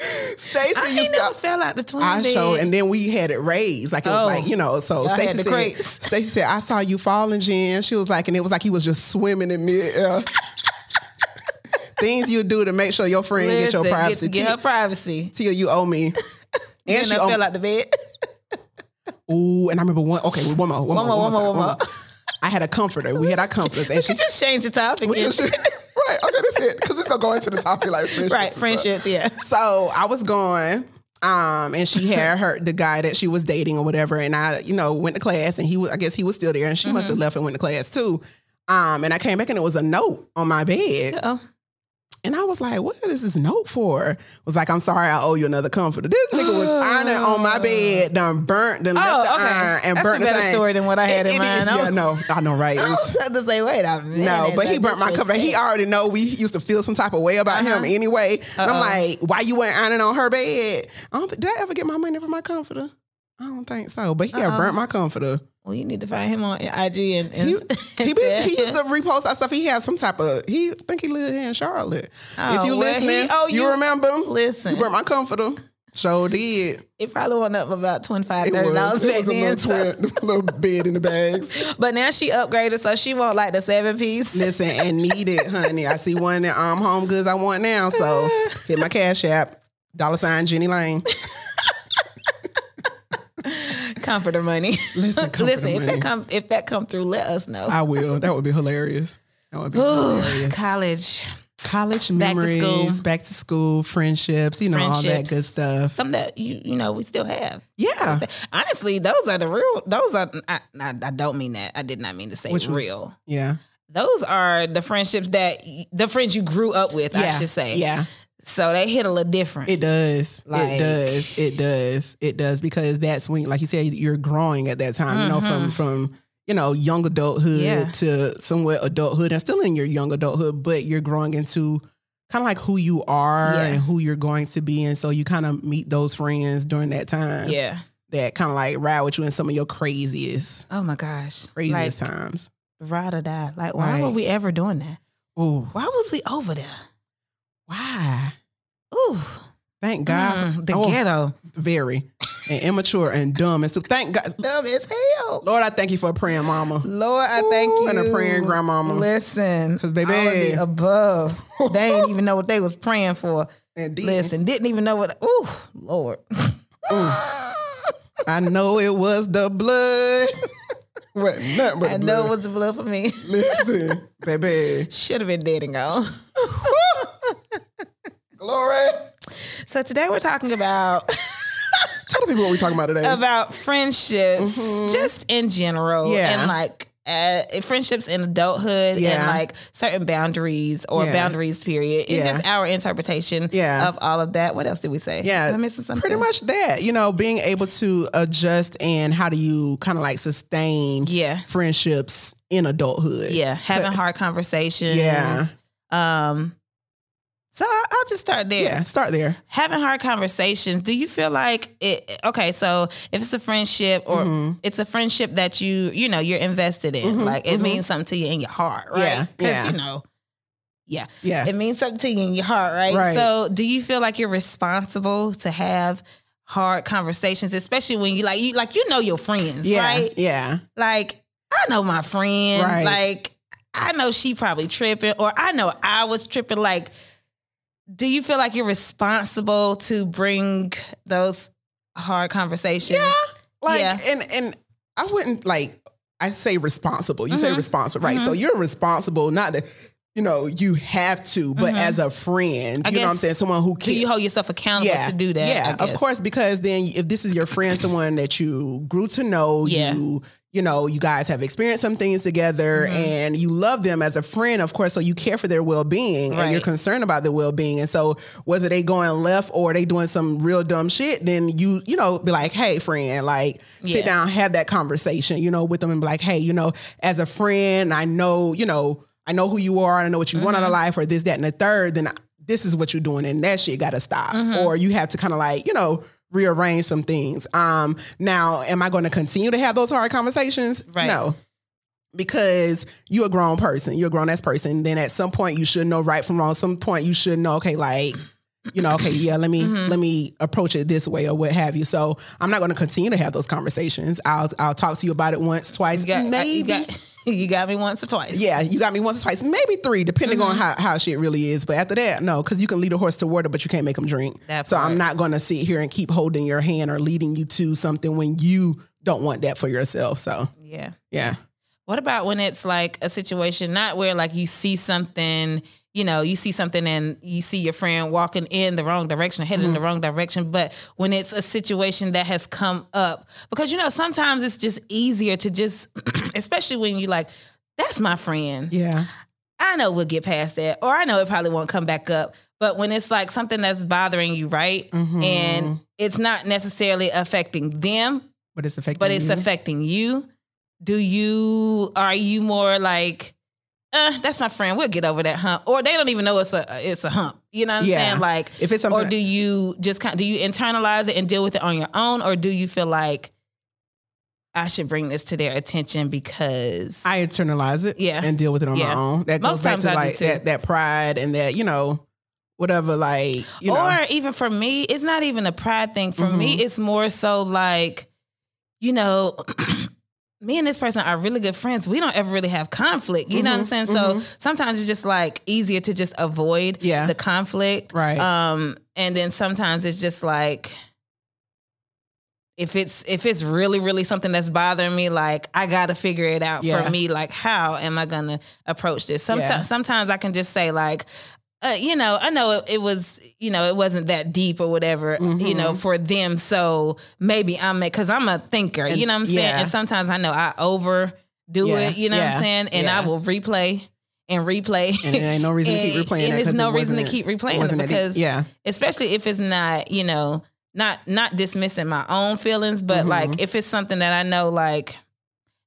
Stacy used ain't to. never fell out the twin I bed. showed, and then we had it raised, like it was Oh. like you know. So Stacy said. Stacy said, "I saw you falling, Jen." She was like, and it was like he was just swimming in midair. Things you do to make sure your friend get your privacy. Get, get her privacy. Tia, you owe me. And she I fell out the bed. Ooh, and I remember one. Okay, one more, one, One more, one more, one more. I had a comforter. We had our comforters, and she could just changed the topic. we just- right. Okay, that's it. Because it's gonna go into the topic like friendships right, friendships. Yeah. So I was going, um, and she had her the guy that she was dating or whatever, and I, you know, went to class, and he was, I guess he was still there, and she must have Mm-hmm. left and went to class too. Um, and I came back and it was a note on my bed, Oh, and I was like, "What is this note for?" Was like, "I'm sorry, I owe you another comforter." This nigga was ironing on my bed, done burnt, done left oh, the okay. iron, and That's burnt a the better thing. story than what I had It- in it mind. is- I yeah, was- no, I know, right? It I was- about to say, wait a minute. no, but he burnt my comforter. He already know we used to feel some type of way about him Uh-huh. anyway. And I'm like, why you weren't ironing on her bed? I don't, did I ever get my money for my comforter? I don't think so. But he had burnt my comforter. Well, you need to find him on IG and, and He, he, be, he used to repost that stuff. He had some type of. He think he lived here in Charlotte. Oh, if you well, listening, he- oh, you, you- remember? listen. You burnt my comforter. Sure did. It probably went up about 25 It was, dollars it back was a then. little, so- twin, little bed in the bags. But now she upgraded, so she want like the seven piece. Listen, and need it, honey. I see one at um, Home Goods I want now. So hit my cash app. Dollar sign Jenny Lane. Comforter money. Listen, comforter Listen, if money. that come if that come through, let us know. I will. That would be hilarious. That would be Ooh, hilarious. college. College Back to memories, school. back to school, friendships, you know, all that good stuff. Some that you you know we still have. Yeah. Honestly, those are the real. Those are. I, I, I don't mean that. I did not mean to say Which real. Yeah. Those are the friendships that the friends you grew up with. I Yeah. should say. Yeah. So they hit a little different. It does. Like- it does. It does. It does because that's when, like you said, you're growing at that time. You know, from from you know young adulthood Mm-hmm. Yeah. to somewhat adulthood, and still in your young adulthood, but you're growing into kind of like who you are Yeah. and who you're going to be, and so you kind of meet those friends during that time. yeah. That kind of like ride with you in some of your craziest, Oh my gosh. craziest like, times. Ride or die. Like, why Right. were we ever doing that? Ooh, Why was we over there? Why? Ooh, Thank God. mm, the Oh, ghetto. Very and immature and dumb, and so thank God. Dumb as hell. Lord, I thank you for a praying mama. Lord, I thank you. and a praying grandmama. Listen, 'Cause, baby- I would be above. they didn't even know what they was praying for. And. Listen, didn't even know what. Ooh, Lord. Ooh. I know it was the blood. what? But I the know it was the blood for me. Listen, baby. Should have been dead and gone. Glory. So today we're talking about Tell the people what we're talking about today. about friendships, just in general, Mm-hmm. Yeah. and like uh, friendships in adulthood, and like certain boundaries or Yeah. boundaries. Period. It's Yeah. just our interpretation Yeah. of all of that. What else did we say? yeah, Am I missing something? pretty much that. You know, being able to adjust and how do you kind of like sustain Yeah. friendships in adulthood. Yeah, having hard conversations. Yeah. Um. So I'll just start there. Yeah, start there. Having hard conversations. Do you feel like it? Okay, so if it's a friendship or Mm-hmm. it's a friendship that you you know you're invested in, like it means something to you in your heart, right? Yeah, yeah. you know, yeah, Yeah. it means something to you in your heart, right? Right. So do you feel like you're responsible to have hard conversations, especially when you like you like you know your friends, yeah. right? Yeah. like I know my friend, Right. like I know she probably tripping, or I know I was tripping. Like do you feel like you're responsible to bring those hard conversations? Yeah. Like Yeah. and and I wouldn't like I say responsible. You say Mhm. responsible, right? So you're responsible, not that you know you have to, but Mhm. as a friend, I you know what I'm saying? Someone who Do can you hold yourself accountable to do that? Yeah, of course, because then if this is your friend, someone that you grew to know, Yeah. you you know, you guys have experienced some things together Mhm. and you love them as a friend, of course, so you care for their well-being and you're concerned about their well-being. And so whether they going left or they doing some real dumb shit, then you, you know, be like, hey, friend, like Yeah. sit down, have that conversation, you know, with them and be like, hey, you know, as a friend, I know, you know, I know who you are, I know what you want out Mm-hmm. of life, or this, that, and the third, then this is what you're doing, and that shit gotta stop. Mhm. Or you have to kind of like, you know, rearrange some things. Um, now, am I gonna continue to have those hard conversations? Right. No. Because you're a grown person, you're a grown ass person. Then at some point you should know right from wrong. Some point you should know, okay, like, you know, okay, yeah, let me Mhm. let me approach it this way or what have you. So I'm not going to continue to have those conversations. I'll I'll talk to you about it once, twice, You got, maybe. got, you got me once or twice. yeah, you got me once or twice, maybe three, depending on Mhm. how, how shit really is. But after that, no, because you can lead a horse to water, but you can't make them drink. That So part. I'm not going to sit here and keep holding your hand or leading you to something when you don't want that for yourself. So Yeah. yeah, What about when it's like a situation not where like you see something, you know, you see something and you see your friend walking in the wrong direction, heading in the wrong direction, but when it's a situation that has come up because you know sometimes it's just easier to just especially when you like that's my friend. yeah, I know we'll get past that or I know it probably won't come back up, but when it's like something that's bothering you, right? Mhm. And it's not necessarily affecting them, but it's affecting. but it's you. affecting you. Do you are you more like, uh, that's my friend, we'll get over that hump, or they don't even know it's a it's a hump. You know what I'm Yeah. saying? Like, if it's or do you just kind? Do you internalize it and deal with it on your own, or do you feel like I should bring this to their attention because I internalize it Yeah. and deal with it on Yeah. my own. That Most goes back times to I like that, that pride and that, you know, whatever, like, you know. or even for me, it's not even a pride thing. For me, Mhm. it's more so like, you know, me and this person are really good friends. We don't ever really have conflict. You know what I'm Mhm, saying? So sometimes it's just like easier to just avoid Yeah. the conflict. Right. Um, and then sometimes it's just like if it's if it's really really something that's bothering me, like I got to figure it out Yeah. for me. Like how am I gonna approach this? Sometimes Yeah. sometimes I can just say like. Uh, you know, I know it, it was, you know, it wasn't that deep or whatever, you know, Mhm. for them. So maybe I'm, because I'm a thinker, And- you know what I'm saying? yeah. And sometimes I know I overdo Yeah, it, you know what I'm saying? And I will replay and replay. and there ain't no reason to keep And- replaying and there's no it reason to keep replaying it that because- yeah. especially if it's not you know not not dismissing my own feelings but Mhm. like if it's something that i know like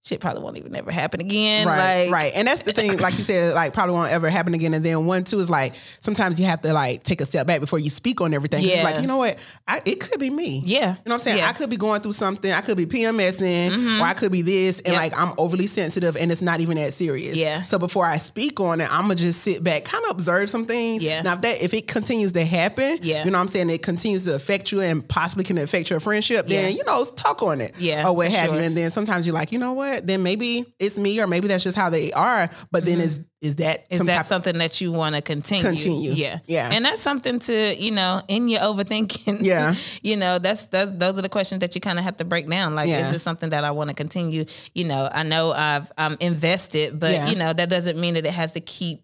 shit probably won't even ever happen again right, like right, and that's the thing. Like you said, like probably won't ever happen again. And then one, two is like sometimes you have to like take a step back before you speak on everything. Yeah. like you know what, I, it could be me. yeah You know what I'm saying? Yeah. I could be going through something. I could be PMSing, Mhm. or I could be this, and Yep. like I'm overly sensitive, and it's not even that serious. Yeah. So before I speak on it, I'm gonna just sit back, kind of observe some things. Yeah. Now if that if it continues to happen, Yeah. you know what I'm saying, it continues to affect you and possibly can affect your friendship. Then Yeah. you know talk on it. Yeah, Or what have sure. you. And then sometimes you're like, you know what? Then maybe it's me, or maybe that's just how they are. But then is is that Mm-hmm. is some that something that you want to continue Continue. yeah Yeah. and that's something to you know in your overthinking Yeah. you know that's that's those are the questions that you kind of have to break down like Yeah. is this something that i want to continue you know i know i've i'm invested but Yeah. you know that doesn't mean that it has to keep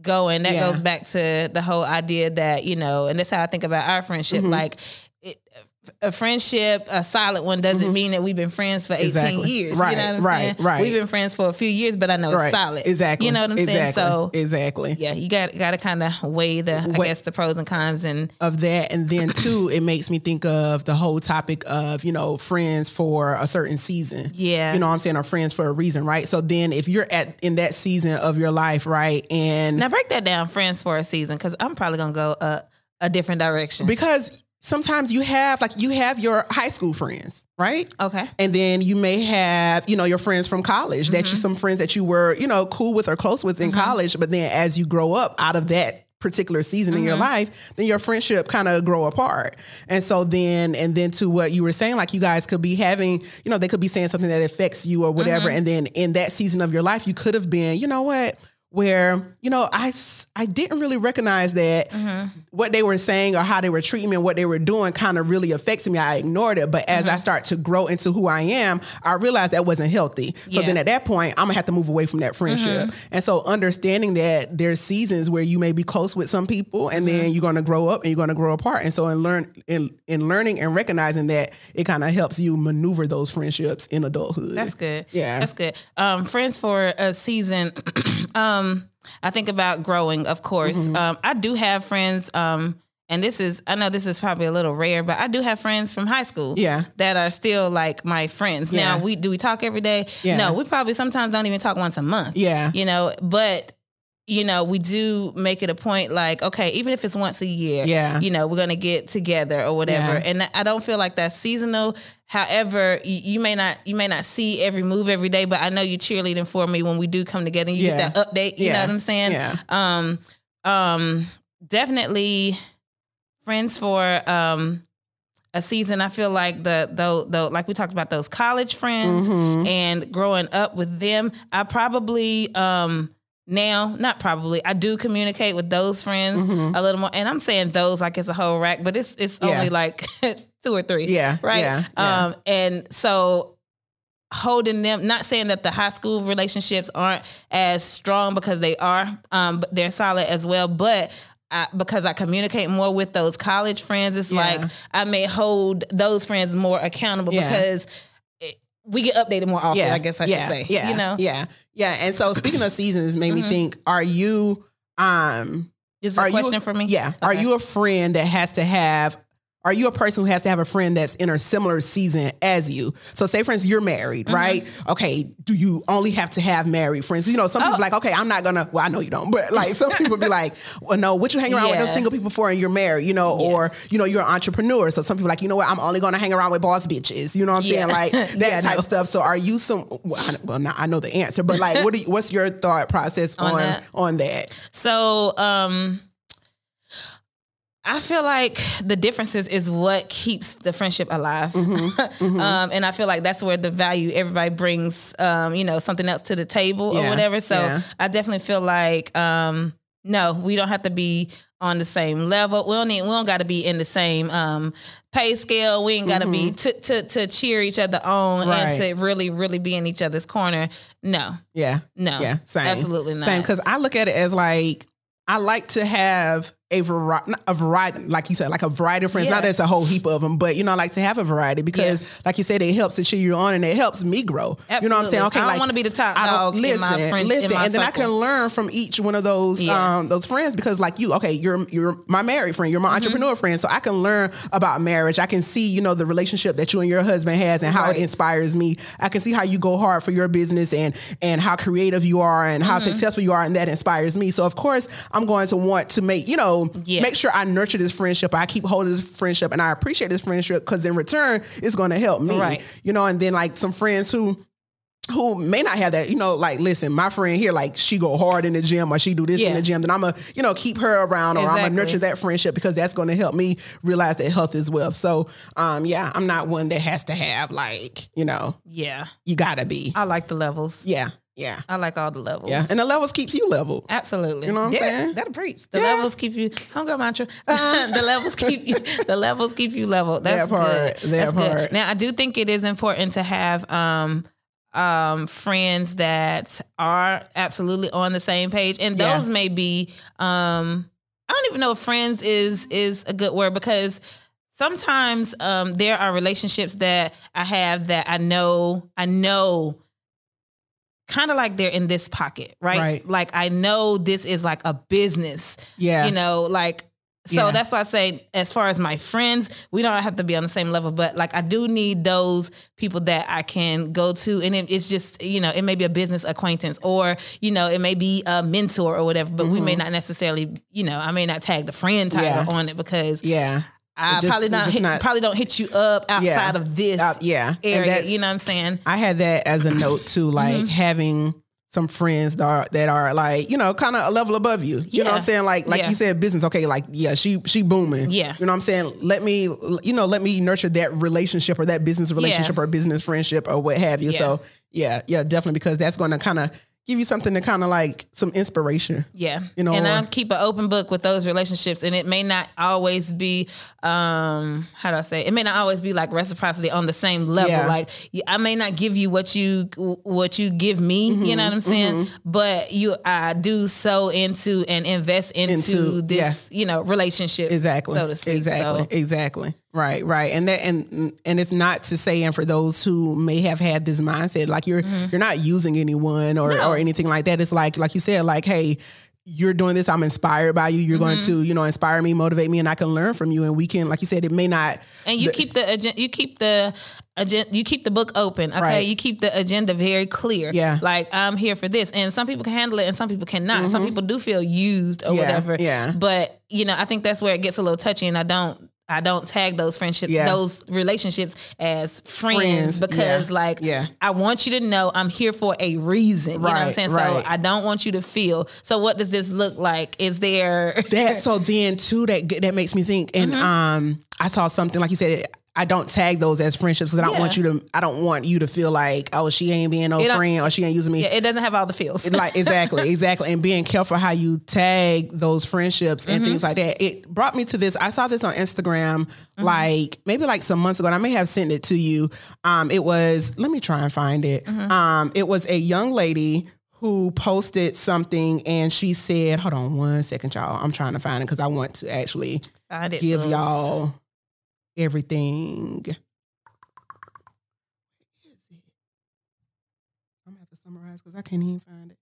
going that Yeah. goes back to the whole idea that you know and that's how i think about our friendship Mhm. like it, a friendship, a solid one, doesn't mean that we've been friends for 18 Mm-hmm. Exactly. years. Right, you know what I'm right, saying? right. We've been friends for a few years, but I know right. it's solid. Exactly. You know what I'm exactly. saying? So exactly. yeah, you got got to kind of weigh the, I guess, the pros and cons, and of that and then too it makes me think of the whole topic of you know friends for a certain season yeah, you know what i'm saying are friends for a reason right so then if you're at in that season of your life right and Now break that down, friends for a season, because I'm probably gonna go a a different direction. because sometimes you have like you have your high school friends right okay, and then you may have you know your friends from college that Mm-hmm. you some friends that you were you know cool with or close with in college but then as you grow up out of that particular season in your Mm-hmm. life then your friendship kind of grow apart and so then and then to what you were saying like you guys could be having you know they could be saying something that affects you or whatever Mm-hmm. and then in that season of your life you could have been you know what where you know I I didn't really recognize that Mm-hmm. what they were saying or how they were treating me and what they were doing kind of really affected me. I ignored it, but as I start to grow into who I am, I realized that wasn't healthy. So Yeah. Mm-hmm. then at that point, I'm gonna have to move away from that friendship. And so understanding that there's seasons where you may be close with some people, and Mm-hmm. then you're gonna grow up and you're gonna grow apart. And so in learn in in learning and recognizing that, it kind of helps you maneuver those friendships in adulthood. That's good. Yeah. That's good. Um, friends for a season. um, I think about growing, of course. Mm-hmm. Um, I do have friends. Um, and this is, I know this is probably a little rare, but I do have friends from high school. Yeah. That are still like my friends. Yeah. Now, we do we talk every day? Yeah. No, we probably sometimes don't even talk once a month. Yeah. You know, but you know, we do make it a point like, okay, even if it's once a year, Yeah. you know, we're gonna get together or whatever. Yeah. And I don't feel like that's seasonal. However, you, may not you may not see every move every day, but I know you're cheerleading for me when we do come together and you Yeah. get that update. You know what I'm saying? Yeah. Um, um, definitely friends for um a season. I feel like the though though like we talked about those college friends Mhm. and growing up with them. I probably um now not probably I do communicate with those friends Mhm. a little more, and I'm saying those like it's a whole rack, but it's it's Yeah. only like two or three. Yeah. right. Yeah. yeah. Um, and so holding them, not saying that the high school relationships aren't as strong because they are, um, but they're solid as well. But I, because I communicate more with those college friends, it's Yeah. like I may hold those friends more accountable because it, we get updated more often. I guess I should say. Yeah, you know, yeah, yeah. And so speaking of seasons, made me Mhm. think: Are you, um, is a you question for me? yeah, are you a friend that has to have? Are you a person who has to have a friend that's in a similar season as you? So, say, for instance, you're married, Mm-hmm. right? Okay, do you only have to have married friends? You know, some people Oh. like, okay, I'm not gonna. Well, I know you don't, but like some people be like, well, no, what you hang around with Yeah. those single people for, and you're married, you know, Yeah. or you know, you're an entrepreneur. So some people like, you know what, I'm only gonna hang around with boss bitches. You know what I'm Yeah. saying? Like that type no. of stuff. So, are you some? Well, I, well, not, I know the answer, but like, what? Do you, what's your thought process On on that? on that? So, um, I feel like the differences is what keeps the friendship alive. Mm-hmm. um, and I feel like that's where the value everybody brings, um, you know, something else to the table or whatever. So yeah. I definitely feel like, um, no, we don't have to be on the same level. We don't need, we don't got to be in the same um, pay scale. We ain't got to be to, to to cheer each other on Mm-hmm. Right. and to really really be in each other's corner. No, Yeah. no, Yeah, same. absolutely not. Same, because I look at it as like I like to have a variety, a variety, like you said, like a variety of friends. Not Yeah. that it's a whole heap of them, but you know, like to have a variety because, like you said, it helps to cheer you on and it helps me grow. You know what I'm saying? Okay, I don't like wanna be the top I don't- Listen, my friends- in listen, and then I can learn from each one of those Yeah. um those friends because, like you, okay, you're you're my married friend, you're my Mm-hmm. entrepreneur friend, so I can learn about marriage. I can see, you know, the relationship that you and your husband has and how Right. it inspires me. I can see how you go hard for your business and and how creative you are and how Mm-hmm. successful you are, and that inspires me. So of course, I'm going to want to make you know Yeah. make sure I nurture this friendship. I keep holding this friendship, and I appreciate this friendship because in return, it's going to help me. Right. You know, and then like some friends who who may not have that, you know, like listen, my friend here, like she go hard in the gym or she do this in the gym, then I'm gonna, you know, keep her around or I'm gonna nurture that friendship because that's gonna help me realize that health is wealth. So um yeah, I'm not one that has to have like, you know, yeah, you gotta be. I like the levels. Yeah, yeah, I like all the levels. yeah. And the levels keeps you level. Absolutely. You know what I'm yeah, saying? That'll preach. The Yeah. levels keep you hunger mantra. the levels keep you the levels keep you level. That's That part, good. that That's part. good. Now I do think it is important to have um um friends that are absolutely on the same page. And Yeah. those may be um I don't even know if friends is is a good word because sometimes um there are relationships that I have that I know I know kind of like they're in this pocket, right? Right. Like I know this is like a business, Yeah. you know, like so Yeah. that's why I say as far as my friends, we don't have to be on the same level, but like I do need those people that I can go to and it, it's just, you know, it may be a business acquaintance or, you know, it may be a mentor or whatever, but we may not necessarily, you know, I may not tag the friend title Mm-hmm. Yeah. on it because yeah. I just- probably not, hit, not- probably don't hit you up outside Yeah. of this Uh, yeah. Area, you know what I'm saying? I had that as a note too, like Mm-hmm. having some friends that are that are like you know kind of a level above you. You know what I'm saying? Like like Yeah. you said, business. Okay, like yeah, she she booming. Yeah. you know what I'm saying. Let me you know let me nurture that relationship or that business relationship or business friendship or what have you. Yeah. So yeah, yeah, definitely because that's going to kind of give you something to kind of like some inspiration. Yeah. You know, and I keep an open book with those relationships and it may not always be um how do I say? It may not always be like reciprocity on the same level. Yeah. Like I may not give you what you what you give me, Mm-hmm, you know what I'm saying? But you I do so into and invest into, Into- this, you know, relationship Exactly. so to speak. Exactly. So, Exactly. Right. Right. And that and and it's not to say, and for those who may have had this mindset, like you're you're not using anyone or No. or anything like that. It's like like you said, like hey. You're doing this. I'm inspired by you. You're going to, you know, inspire me, motivate me, and I can learn from you. And we can, like you said, it may not. and you the- keep the agenda you keep the agenda you keep the book open okay Right. you keep the agenda very clear Yeah. like i'm here for this and some people can handle it and some people cannot some people do feel used or Mm-hmm. Yeah, whatever yeah. but you know i think that's where it gets a little touchy and i don't I don't tag those friendships, Yeah. those relationships as friends, Friends, because, yeah, like, yeah. I want you to know I'm here for a reason. You know what I'm Right, saying? right. So I don't want you to feel. So what does this look like? Is there? that so then too that that makes me think and Mm-hmm. um i saw something like you said I don't tag those as friendships because I don't Yeah. want you to. I don't want you to feel like, oh, she ain't being no It friend or she ain't using me. yeah, it doesn't have all the feels. like exactly, exactly, and being careful how you tag those friendships and Mm-hmm. things like that. It brought me to this. I saw this on Instagram, Mm-hmm. like maybe like some months ago, and I may have sent it to you. Um, it was. Let me try and find it. Mm-hmm. Um, it was a young lady who posted something, and she said, "Hold on one second, y'all. I'm trying to find it because I want to actually." Give y'all everything. I'm gonna have to summarize because I can't even find it.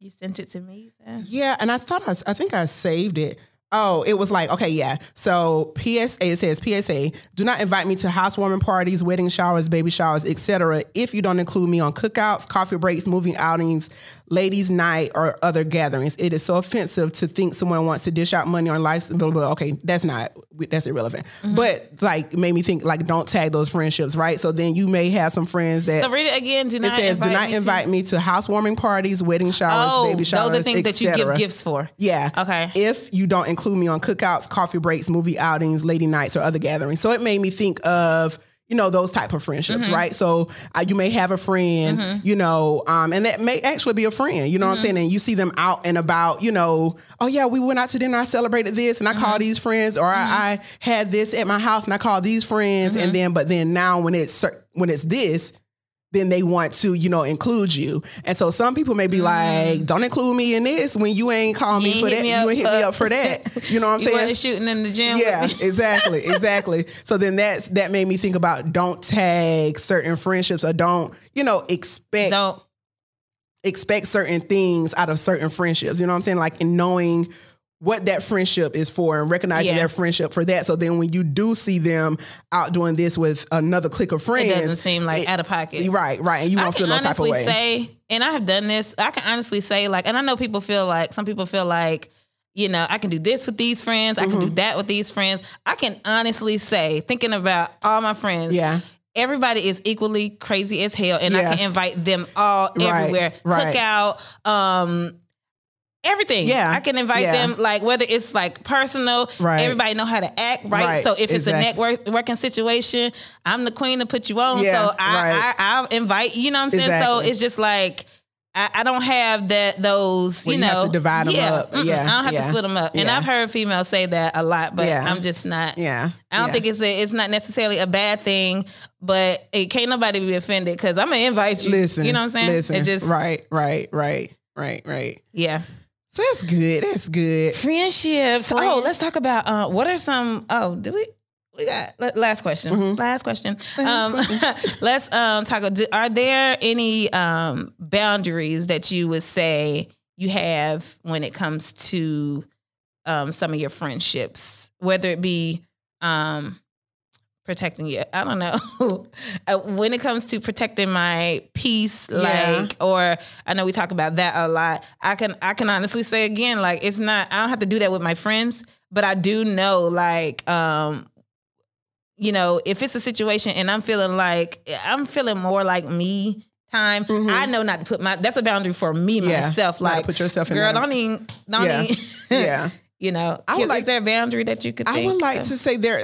You sent it to me, said? Yeah, and I thought I, I think I saved it. Oh, it was like okay, yeah. So PSA it says PSA: Do not invite me to housewarming parties, wedding showers, baby showers, etc. If you don't include me on cookouts, coffee breaks, moving outings, ladies' night, or other gatherings. It is so offensive to think someone wants to dish out money on life. Blah, blah, blah. Okay, that's not that's irrelevant. Mm-hmm. But like, made me think like, don't tag those friendships, right? So then you may have some friends that. So read it again. Do not. it says, "Do not me to- invite me to housewarming parties, wedding showers, Oh, baby showers, those are things that you give gifts for. Yeah. Okay. If you don't include me on cookouts, coffee breaks, movie outings, lady nights, or other gatherings. So it made me think of, you know, those type of friendships, Mm-hmm. right? So uh, you may have a friend, you know, um, and that may actually be a friend, you know Mm-hmm. what I'm saying? And you see them out and about, you know, oh yeah, we went out to dinner, I celebrated this, and I Mm-hmm. called these friends, or I, I had this at my house and I called these friends, Mm-hmm. and then, but then now when it's when it's this, then they want to, you know, include you. And so some people may be like, don't include me in this when you ain't call me Mm. For that. me you ain't hit me up for that. You know what I'm You saying? shooting in the gym. yeah, exactly, exactly. So then that's that made me think about don't tag certain friendships or don't, you know, expect Don't. expect certain things out of certain friendships. You know what I'm saying? Like in knowing what that friendship is for and recognizing Yeah. their friendship for that. So then when you do see them out doing this with another clique of friends, It doesn't seem like it- out of pocket. right, right, and you won't feel no type of way. say, and I have done this. I can honestly say, like, and I know people feel like some people feel like, you know, I can do this with these friends. I Mm-hmm. can do that with these friends. I can honestly say, thinking about all my friends, yeah, everybody is equally crazy as hell, and Yeah. I can invite them all everywhere. right. Cookout, um, everything. Yeah, I can invite yeah. them like whether it's like personal. Right. Everybody know how to act, right? Right, So if it's exactly. a network working situation, I'm the queen to put you on. Yeah, so I, right. I I'll invite. You know what I'm saying? So it's just like. I, I don't have that those Where you you know have to divide 'em yeah, up. mm-mm, Yeah, I don't have yeah, to split them up, and yeah. I've heard females say that a lot, but. I'm just not. yeah. I don't think it's a, it's not necessarily a bad thing, but it can't nobody be offended because I'm gonna invite you. Listen, you know what I'm saying? Listen, It just right, right, right, right, right. yeah. So that's good. That's good. Friendships. Friend- Oh, let's talk about uh, what are some. Oh, do we? We got last question. Mm-hmm. Last question. Um, let's um, talk. Are there any um, boundaries that you would say you have when it comes to um, some of your friendships, whether it be um, protecting you? I don't know. Uh, when it comes to protecting my peace, Yeah. like, or I know we talk about that a lot. I can I can honestly say again, like, it's not. I don't have to do that with my friends, but I do know, like, um, you know, if it's a situation and I'm feeling like I'm feeling more like me time, I know not to put my that's a boundary for me Mm-hmm. Yeah, myself. Like put yourself in girl, that- don't even don't Yeah, yeah. you know. I would is like- there a boundary that you could I would like of? to say there.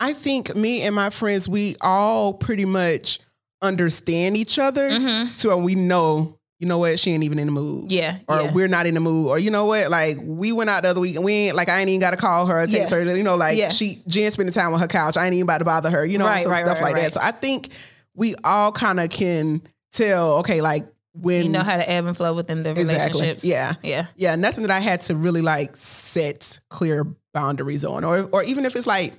I think me and my friends, we all pretty much understand each other, Mm-hmm. so we know you know what, she ain't even in the mood. Yeah, Or yeah. we're not in the mood. Or you know what, like we went out the other week and we ain't like I ain't even got to call her or text Yeah. her. You know, like Yeah. she Jen spending time on her couch. I ain't even about to bother her. You know, Right, some right, stuff right, like that. So I think we all kind of can tell. Okay, like when You know how to ebb and flow within the exactly, relationships. yeah, Yeah. yeah. Nothing that I had to really like set clear boundaries on, or or even if it's like,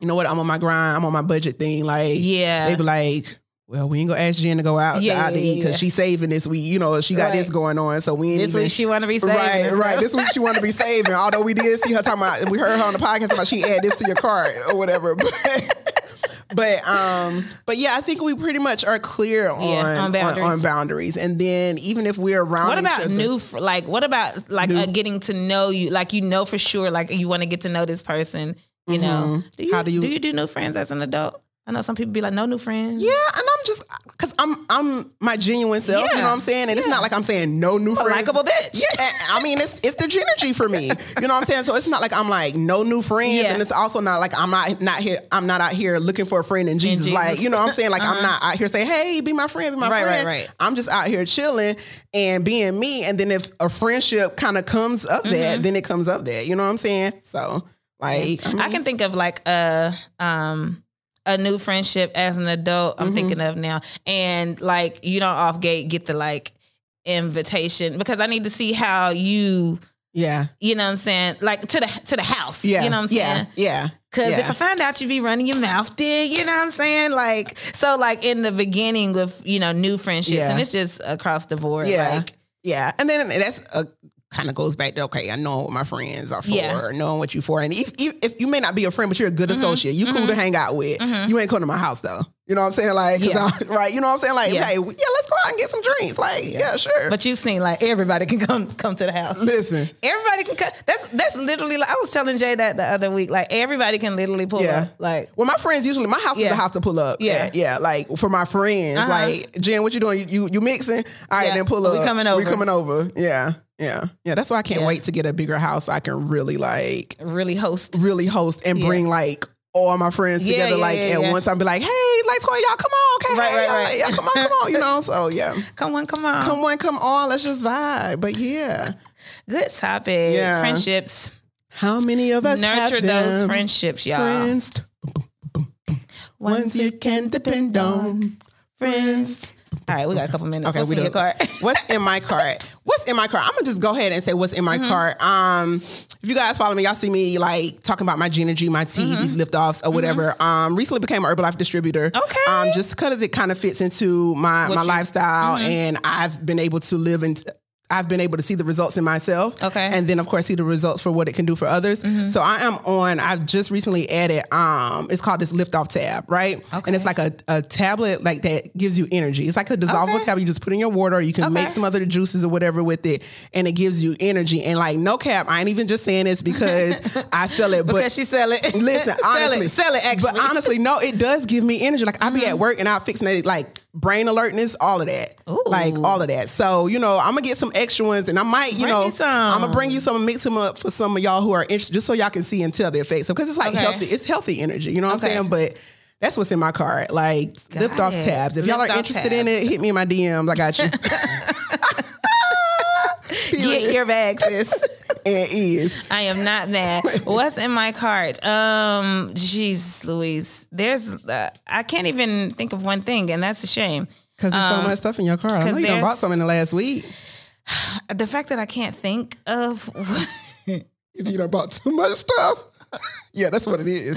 you know what, I'm on my grind, I'm on my budget thing. Like, Yeah. they be like, well, we ain't gonna ask Jen to go out, Yeah, to eat because yeah. she's saving this week. You know, she got this going on, so we ain't This even. week she want to be saving. Right, right. This week she wanted to be saving. Although we did see her talking about, we heard her on the podcast about she add this to your cart or whatever. But, but um, but yeah, I think we pretty much are clear on Yeah, on on, boundaries. on boundaries. And then even if we're around, What about other- new? Like, what about like uh, getting to know you? Like, you know for sure, like you want to get to know this person. You know, do you, Mm-hmm. How do you- do you do new friends as an adult? I know some people be like, no new friends. Yeah, and I'm just because I'm I'm my genuine self. You know what I'm saying? And it's not like I'm saying no new A friends. likable bitch. Yeah, I mean it's it's the energy for me. You know what I'm saying? So it's not like I'm like no new friends, Yeah. and it's also not like I'm not not here. I'm not out here looking for a friend in Jesus. Jesus. Like you know what I'm saying? Like I'm not out here saying, hey, be my friend, be my Right, right, friend. right. I'm just out here chilling and being me. And then if a friendship kind of comes up that, then it comes up that. You know what I'm saying? So like I, mean, I can think of like a um a new friendship as an adult. Mm-hmm. I'm thinking of now, and like you don't off gate get the like invitation because I need to see how you. yeah. You know what I'm saying? Like to the to the house. Yeah. You know what I'm yeah, saying? Yeah. Cause yeah. if I find out you be running your mouth, then you know what I'm saying. Like so, like in the beginning with you know new friendships, Yeah. and it's just across the board. Yeah. Like Yeah, and then that's a kind of goes back to okay, I know what my friends are for, Yeah. or knowing what you for, and if, if if you may not be a friend, but you're a good mm-hmm. associate, you cool to mm-hmm. hang out with. Mm-hmm. You ain't come to my house though. You know what I'm saying? Like, Yeah. I- right? You know what I'm saying? Like, Yeah. hey, yeah, let's go out and get some drinks. Like, yeah, sure. but you've seen like everybody can come come to the house. listen, Everybody can come. That's that's literally. Like, I was telling Jay that the other week. Like everybody can literally pull Yeah. up. Like well, my friends usually my house is Yeah. the house to pull up. Yeah. Yeah, yeah. Like for my friends, Uh-huh. like Jen, what you doing? You you, you mixing? All right, Yeah. then pull up. We coming over. We coming over. Yeah, yeah, yeah. That's why I can't Yeah. wait to get a bigger house. So I can really like really host. really host and Yeah. bring like all my friends Yeah, together like at one time be like hey like toy y'all come on okay Right, hey, right, y'all, right. come on come on you know so yeah Come on, come on. come on come on let's just vibe but yeah Good topic. Yeah. Friendships. how many of us Nurture have those friendships, y'all. friends ones you can depend on friends All right, we got a couple minutes. Okay, What's we in your do. cart? What's in my cart? What's in my cart? I'm gonna just go ahead and say what's in Mm-hmm. my cart. Um, if you guys follow me, y'all see me like talking about my G, my tea, these lift offs or whatever. Um, recently became an Herbalife distributor. Mm-hmm. Okay. Um, just because it kind of fits into my What my you- lifestyle, and I've been able to live in. I've been able to see the results in myself. Okay. And then of course see the results for what it can do for others. So I am on, I've just recently added um it's called this lift off tab, right? Okay. And it's like a, a tablet like that gives you energy. It's like a dissolvable Okay. tablet. You just put in your water or you can Okay. make some other juices or whatever with it and it gives you energy. And like no cap, I ain't even just saying this because I sell it, but because she sell it. Listen, sell honestly, it, sell it. Actually, But honestly, no, it does give me energy. Like I be at work and I'll fix it, like brain alertness, all of that, Ooh. like all of that. So you know, I'm gonna get some extra ones, and I might, you Bring know. I'm gonna bring you some, and mix them up for some of y'all who are interested, just so y'all can see and tell the effects. because it's like Okay. healthy, it's healthy energy. You know what Okay. I'm saying? But that's what's in my cart, like Got lift off tabs. If y'all are interested in it, hit me in my DMs. I got you. get your bag, sis. And is I am not mad. What's in my cart? Um, jeez, Louise. There's, uh, I can't even think of one thing, and that's a shame. because there's so much stuff in your cart. I know you done bought some in the last week. The fact that I can't think of. You done bought too much stuff. yeah, that's what it is.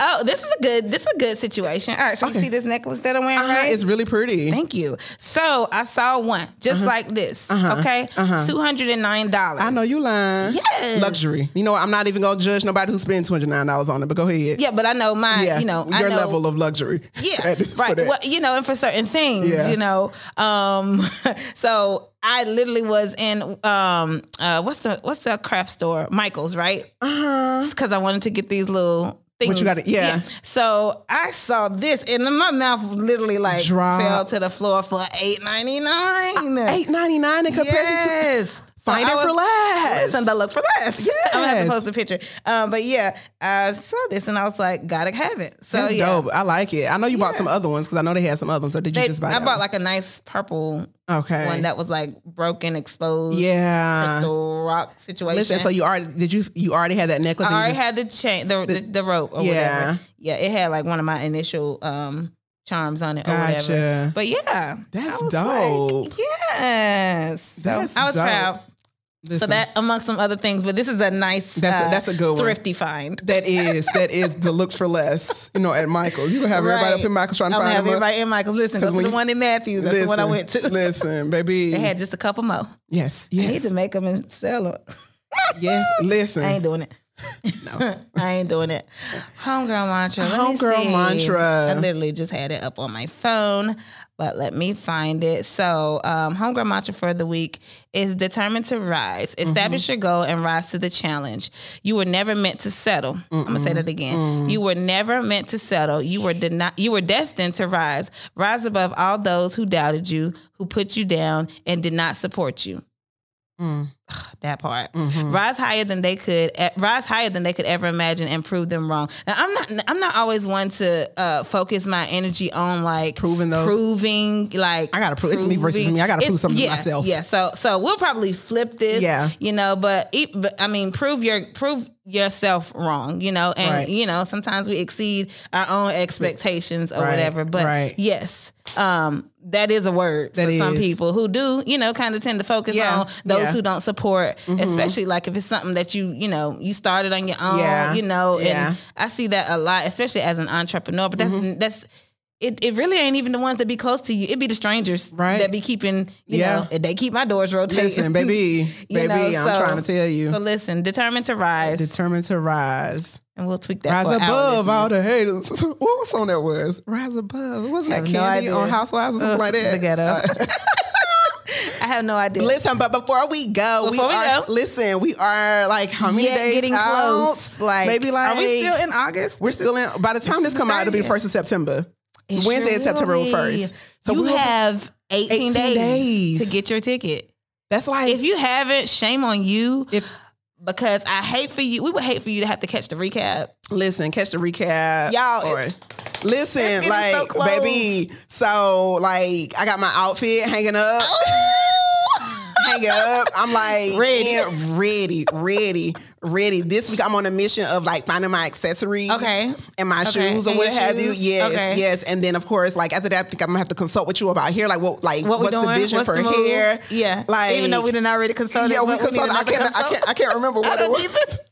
Oh, this is a good. This is a good situation. All right, so you see this necklace that I'm wearing, Uh-huh, right? It's really pretty. Thank you. So I saw one just like this. Okay, two hundred and nine dollars. Uh-huh. I know you lying. Yes. Luxury. You know? I'm not even gonna judge nobody who spends two hundred nine dollars on it, but go ahead. Yeah, but I know my. Yeah. You know, I your know, level of luxury. Yeah, That is for right. Well, you know, and for certain things, Yeah. you know. Um, so I literally was in um, uh, what's the what's the craft store? Michael's, right? Uh-huh. Because I wanted to get these little. Things. you gotta- yeah. So I saw this, and my mouth literally like Drop. fell to the floor for eight ninety nine. Uh, eight ninety nine in comparison Yes. Find I it for less. Listen, the look for less. Yeah. I'm gonna have to post a picture. Um, but yeah, I saw this and I was like, gotta have it. So That's yeah, dope. I like it. I know you bought some other ones because I know they had some other ones. Or did you They- just buy? I bought one? like a nice purple okay. one that was like broken, exposed, yeah. crystal rock situation. Listen, so you already did you you already had that necklace? I already just- had the chain, the the, the rope, or Yeah. whatever. Yeah, it had like one of my initial um charms on it, or whatever. Gotcha. But yeah, That's dope. Like, yes, so That's I was dope. proud. So that amongst some other things, but this is a nice, That's a- uh, that's a good thrifty find. that is that is the look for less. You know, at Michael's, you gonna have everybody up in Michael's trying to find. I'm have them up. everybody in Michael's. Listen, go to the you- one in Matthews. That's the one I went to. Listen, baby. They had just a couple more. yes, I need to make them and sell them. yes. Listen, I ain't doing it. I ain't doing it. Homegirl mantra. Let Homegirl mantra. I literally just had it up on my phone, but let me find it. So, um, homegirl mantra for the week is determined to rise. Establish Mm-hmm. your goal and rise to the challenge. You were never meant to settle. I'm gonna say that again. Mm. You were never meant to settle. You were deni- You were destined to rise. Rise above all those who doubted you, who put you down, and did not support you Mm. that part. Mhm. Rise higher than they could. Rise higher than they could ever imagine, and prove them wrong. Now, I'm not. I'm not always one to uh, focus my energy on like Proving those. proving like I gotta prove- it's me versus me. I gotta prove something to myself. Yeah. So so we'll probably flip this. Yeah. You know, but, it, but I mean, prove your prove yourself wrong. You know, and Right. you know sometimes we exceed our own expectations or Right, whatever. But right. yes. Um, that is a word That for some people who do, you know, kind of tend to focus Yeah, on those yeah. Mm-hmm. who don't support, especially like if it's something that you, you know, you started on your own, Yeah, you know, yeah. Mm-hmm. and I see that a lot, especially as an entrepreneur. But that's that's it, it really ain't even the ones that be close to you. It be the strangers Right. that be keeping, you Yeah. know, they keep my doors rotating. Listen, baby, baby, know, I'm trying to tell you, So listen, determined to rise, determined to rise, and we'll tweak that rise above all the haters. what song that was? Rise above. Wasn't that have no on Housewives or something Ugh, like that? the ghetto. I have no idea. Listen, but before we go, Before we are, go. listen, we are like how many Yeah, days getting out? close. Like maybe like are we still in August? We're still in. By the time this is come out, it'll be the first of September. It Wednesday sure is September will be. first. So you have 18, 18 days, days. to get your ticket. That's like If you haven't, shame on you. if because I hate for you. We would hate for you to have to catch the recap. listen, catch the recap, Y'all, Or listen, like so baby. So like, I got my outfit hanging up. Oh. hang up. I'm like Ready. ready, ready, ready. This week I'm on a mission of like finding my accessories, Okay. and my Okay. shoes or And what have you. Yes, Okay. yes. And then of course, like after that, I think I'm gonna have to consult with you about hair. Like what, like What what's doing? the vision What's for the hair? Yeah. like even though we didn't already consult. yeah, we need consulted. I can't, I can't, I can't remember what it don't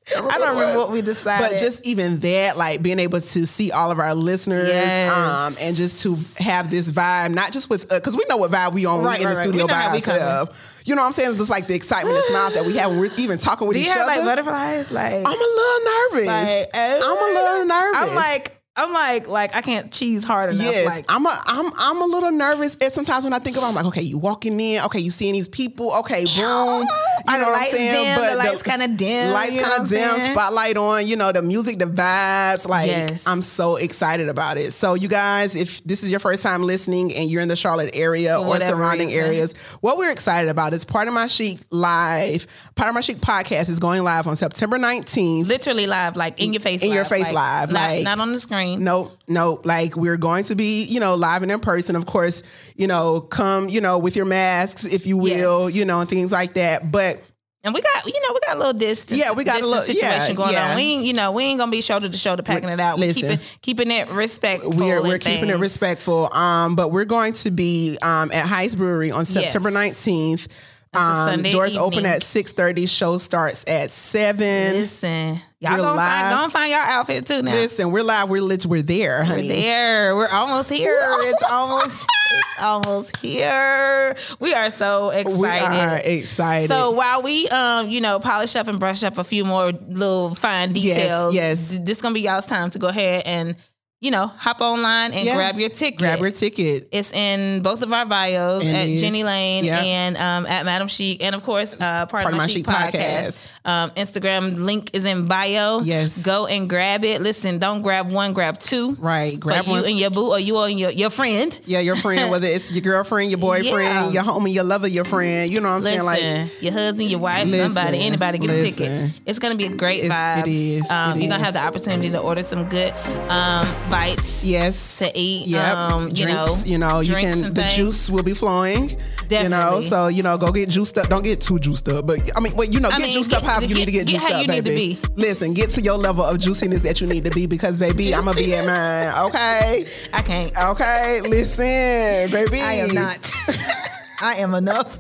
I don't remember what we decided. But just even that, like being able to see all of our listeners, Yes. um, and just to have this vibe, not just with, because we know what vibe we on Right, we in right, the right. studio know by how we coming. ourselves. You know what I'm saying? It's just like the excitement and smiles that we have when we're even talking with do you each have other. like butterflies? Like I'm a little nervous. Like, I'm a little nervous. I'm like, I'm like, like I can't cheese hard enough. Yes, Like, I'm a, I'm I'm a little nervous. And sometimes when I think about, it, I'm like, okay, you walking in, okay, you seeing these people, okay, boom, you know the what I'm lights saying? dim? The lights kinda dim, lights kind of dim, saying? spotlight on, you know, the music, the vibes. Like, Yes. I'm so excited about it. So, you guys, if this is your first time listening and you're in the Charlotte area or surrounding reason. areas, what we're excited about is Part of My Chic live. Part of My Chic podcast is going live on September 19th. literally live, like in your face, In your live, face live, not, like- not on the screen. No, no, like we're going to be, you know, live and in person. Of course, you know, come, you know, with your masks, if you will, Yes. you know, and things like that. But And we got, you know, we got a little distance. Yeah, we got a little- yeah, situation going yeah. on. We, ain't, you know, we ain't gonna be shoulder to shoulder packing it out. We Listen. keeping keeping it respectful. we're we're keeping it respectful. Um, but we're going to be um at Heist Brewery on September nineteenth. a Um, doors open evening. at six thirty. Show starts at seven. Listen, y'all gonna find, gonna find your outfit too now. Listen, we're live. We're lit. We're there, honey. We're there. We're almost here. We're It's almost it's almost here. We are so excited. We are excited. So while we, um, you know, polish up and brush up a few more little fine details, yes. th- this gonna be y'all's time to go ahead and, you know, hop online and Yeah. grab your ticket. grab your ticket. It's in both of our bios It at. Jenny Lane Yeah. and um, at Madam Chic, and of course, uh, part, of my, Chic, podcast. Um, Instagram link is in bio. Yes. Go and grab it. Listen, don't grab one, grab two. Right. Grab for one. you and your boo or you and your, your friend. Yeah, your friend, whether it's your girlfriend, your boyfriend, Yeah. your homie, your lover, your friend. You know what I'm Listen, saying? Like, your husband, your wife, Listen, somebody, anybody get a ticket. It's gonna be a great It's- vibe. it is, Um, it you're gonna have the opportunity to order some good um, bites. yes. To eat, Yep. um, you Drinks, know, you know, you can. The things. juice will be flowing. Definitely. You know, so you know, go get juiced up. Don't get too juiced up, but I mean, wait, you know, I get mean, juiced get- up you need to get get juiced how up, you need to baby. be. Listen, get to your level of juiciness that you need to be because, baby, I'm gonna be at mine. Okay, I can't. okay. Listen, baby, I am not. I am enough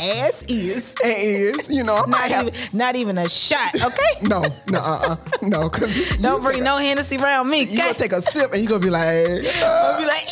as is. As is, you know, I Not have. even, not even a shot. Okay. No, no, uh, uh no, because Don't bring no Hennessy around me. You gonna take a sip and you gonna be like, uh, be like,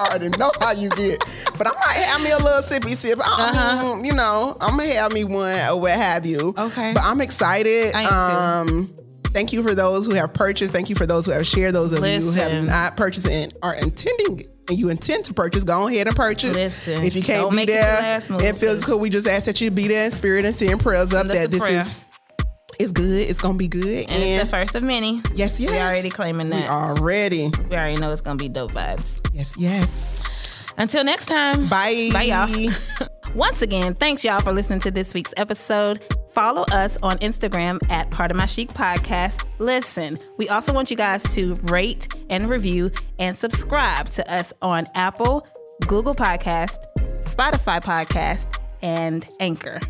I already know how you get. But I might have me a little sippy sip. I mean, you know, I'm gonna have me one or what have you. Uh-huh. Okay. But I'm excited. I am too. um, thank you for those who have purchased. Thank you for those who have shared. Those of you who have not purchased and are intending. And you intend to purchase, go ahead and purchase. Listen, if you can't be make it the there, last move, it feels cool. We just ask that you be there in spirit and send prayers up that this prayer. is it's good. It's gonna be good. and it's the first of many. yes, yes, We already claiming that. We already. We already know it's gonna be dope vibes. Yes, yes. Until next time. Bye. Bye, y'all. Once again, thanks y'all for listening to this week's episode. Follow us on Instagram at Part of My Chic Podcast. Listen, we also want you guys to rate and review and subscribe to us on Apple, Google Podcast, Spotify Podcast, and Anchor.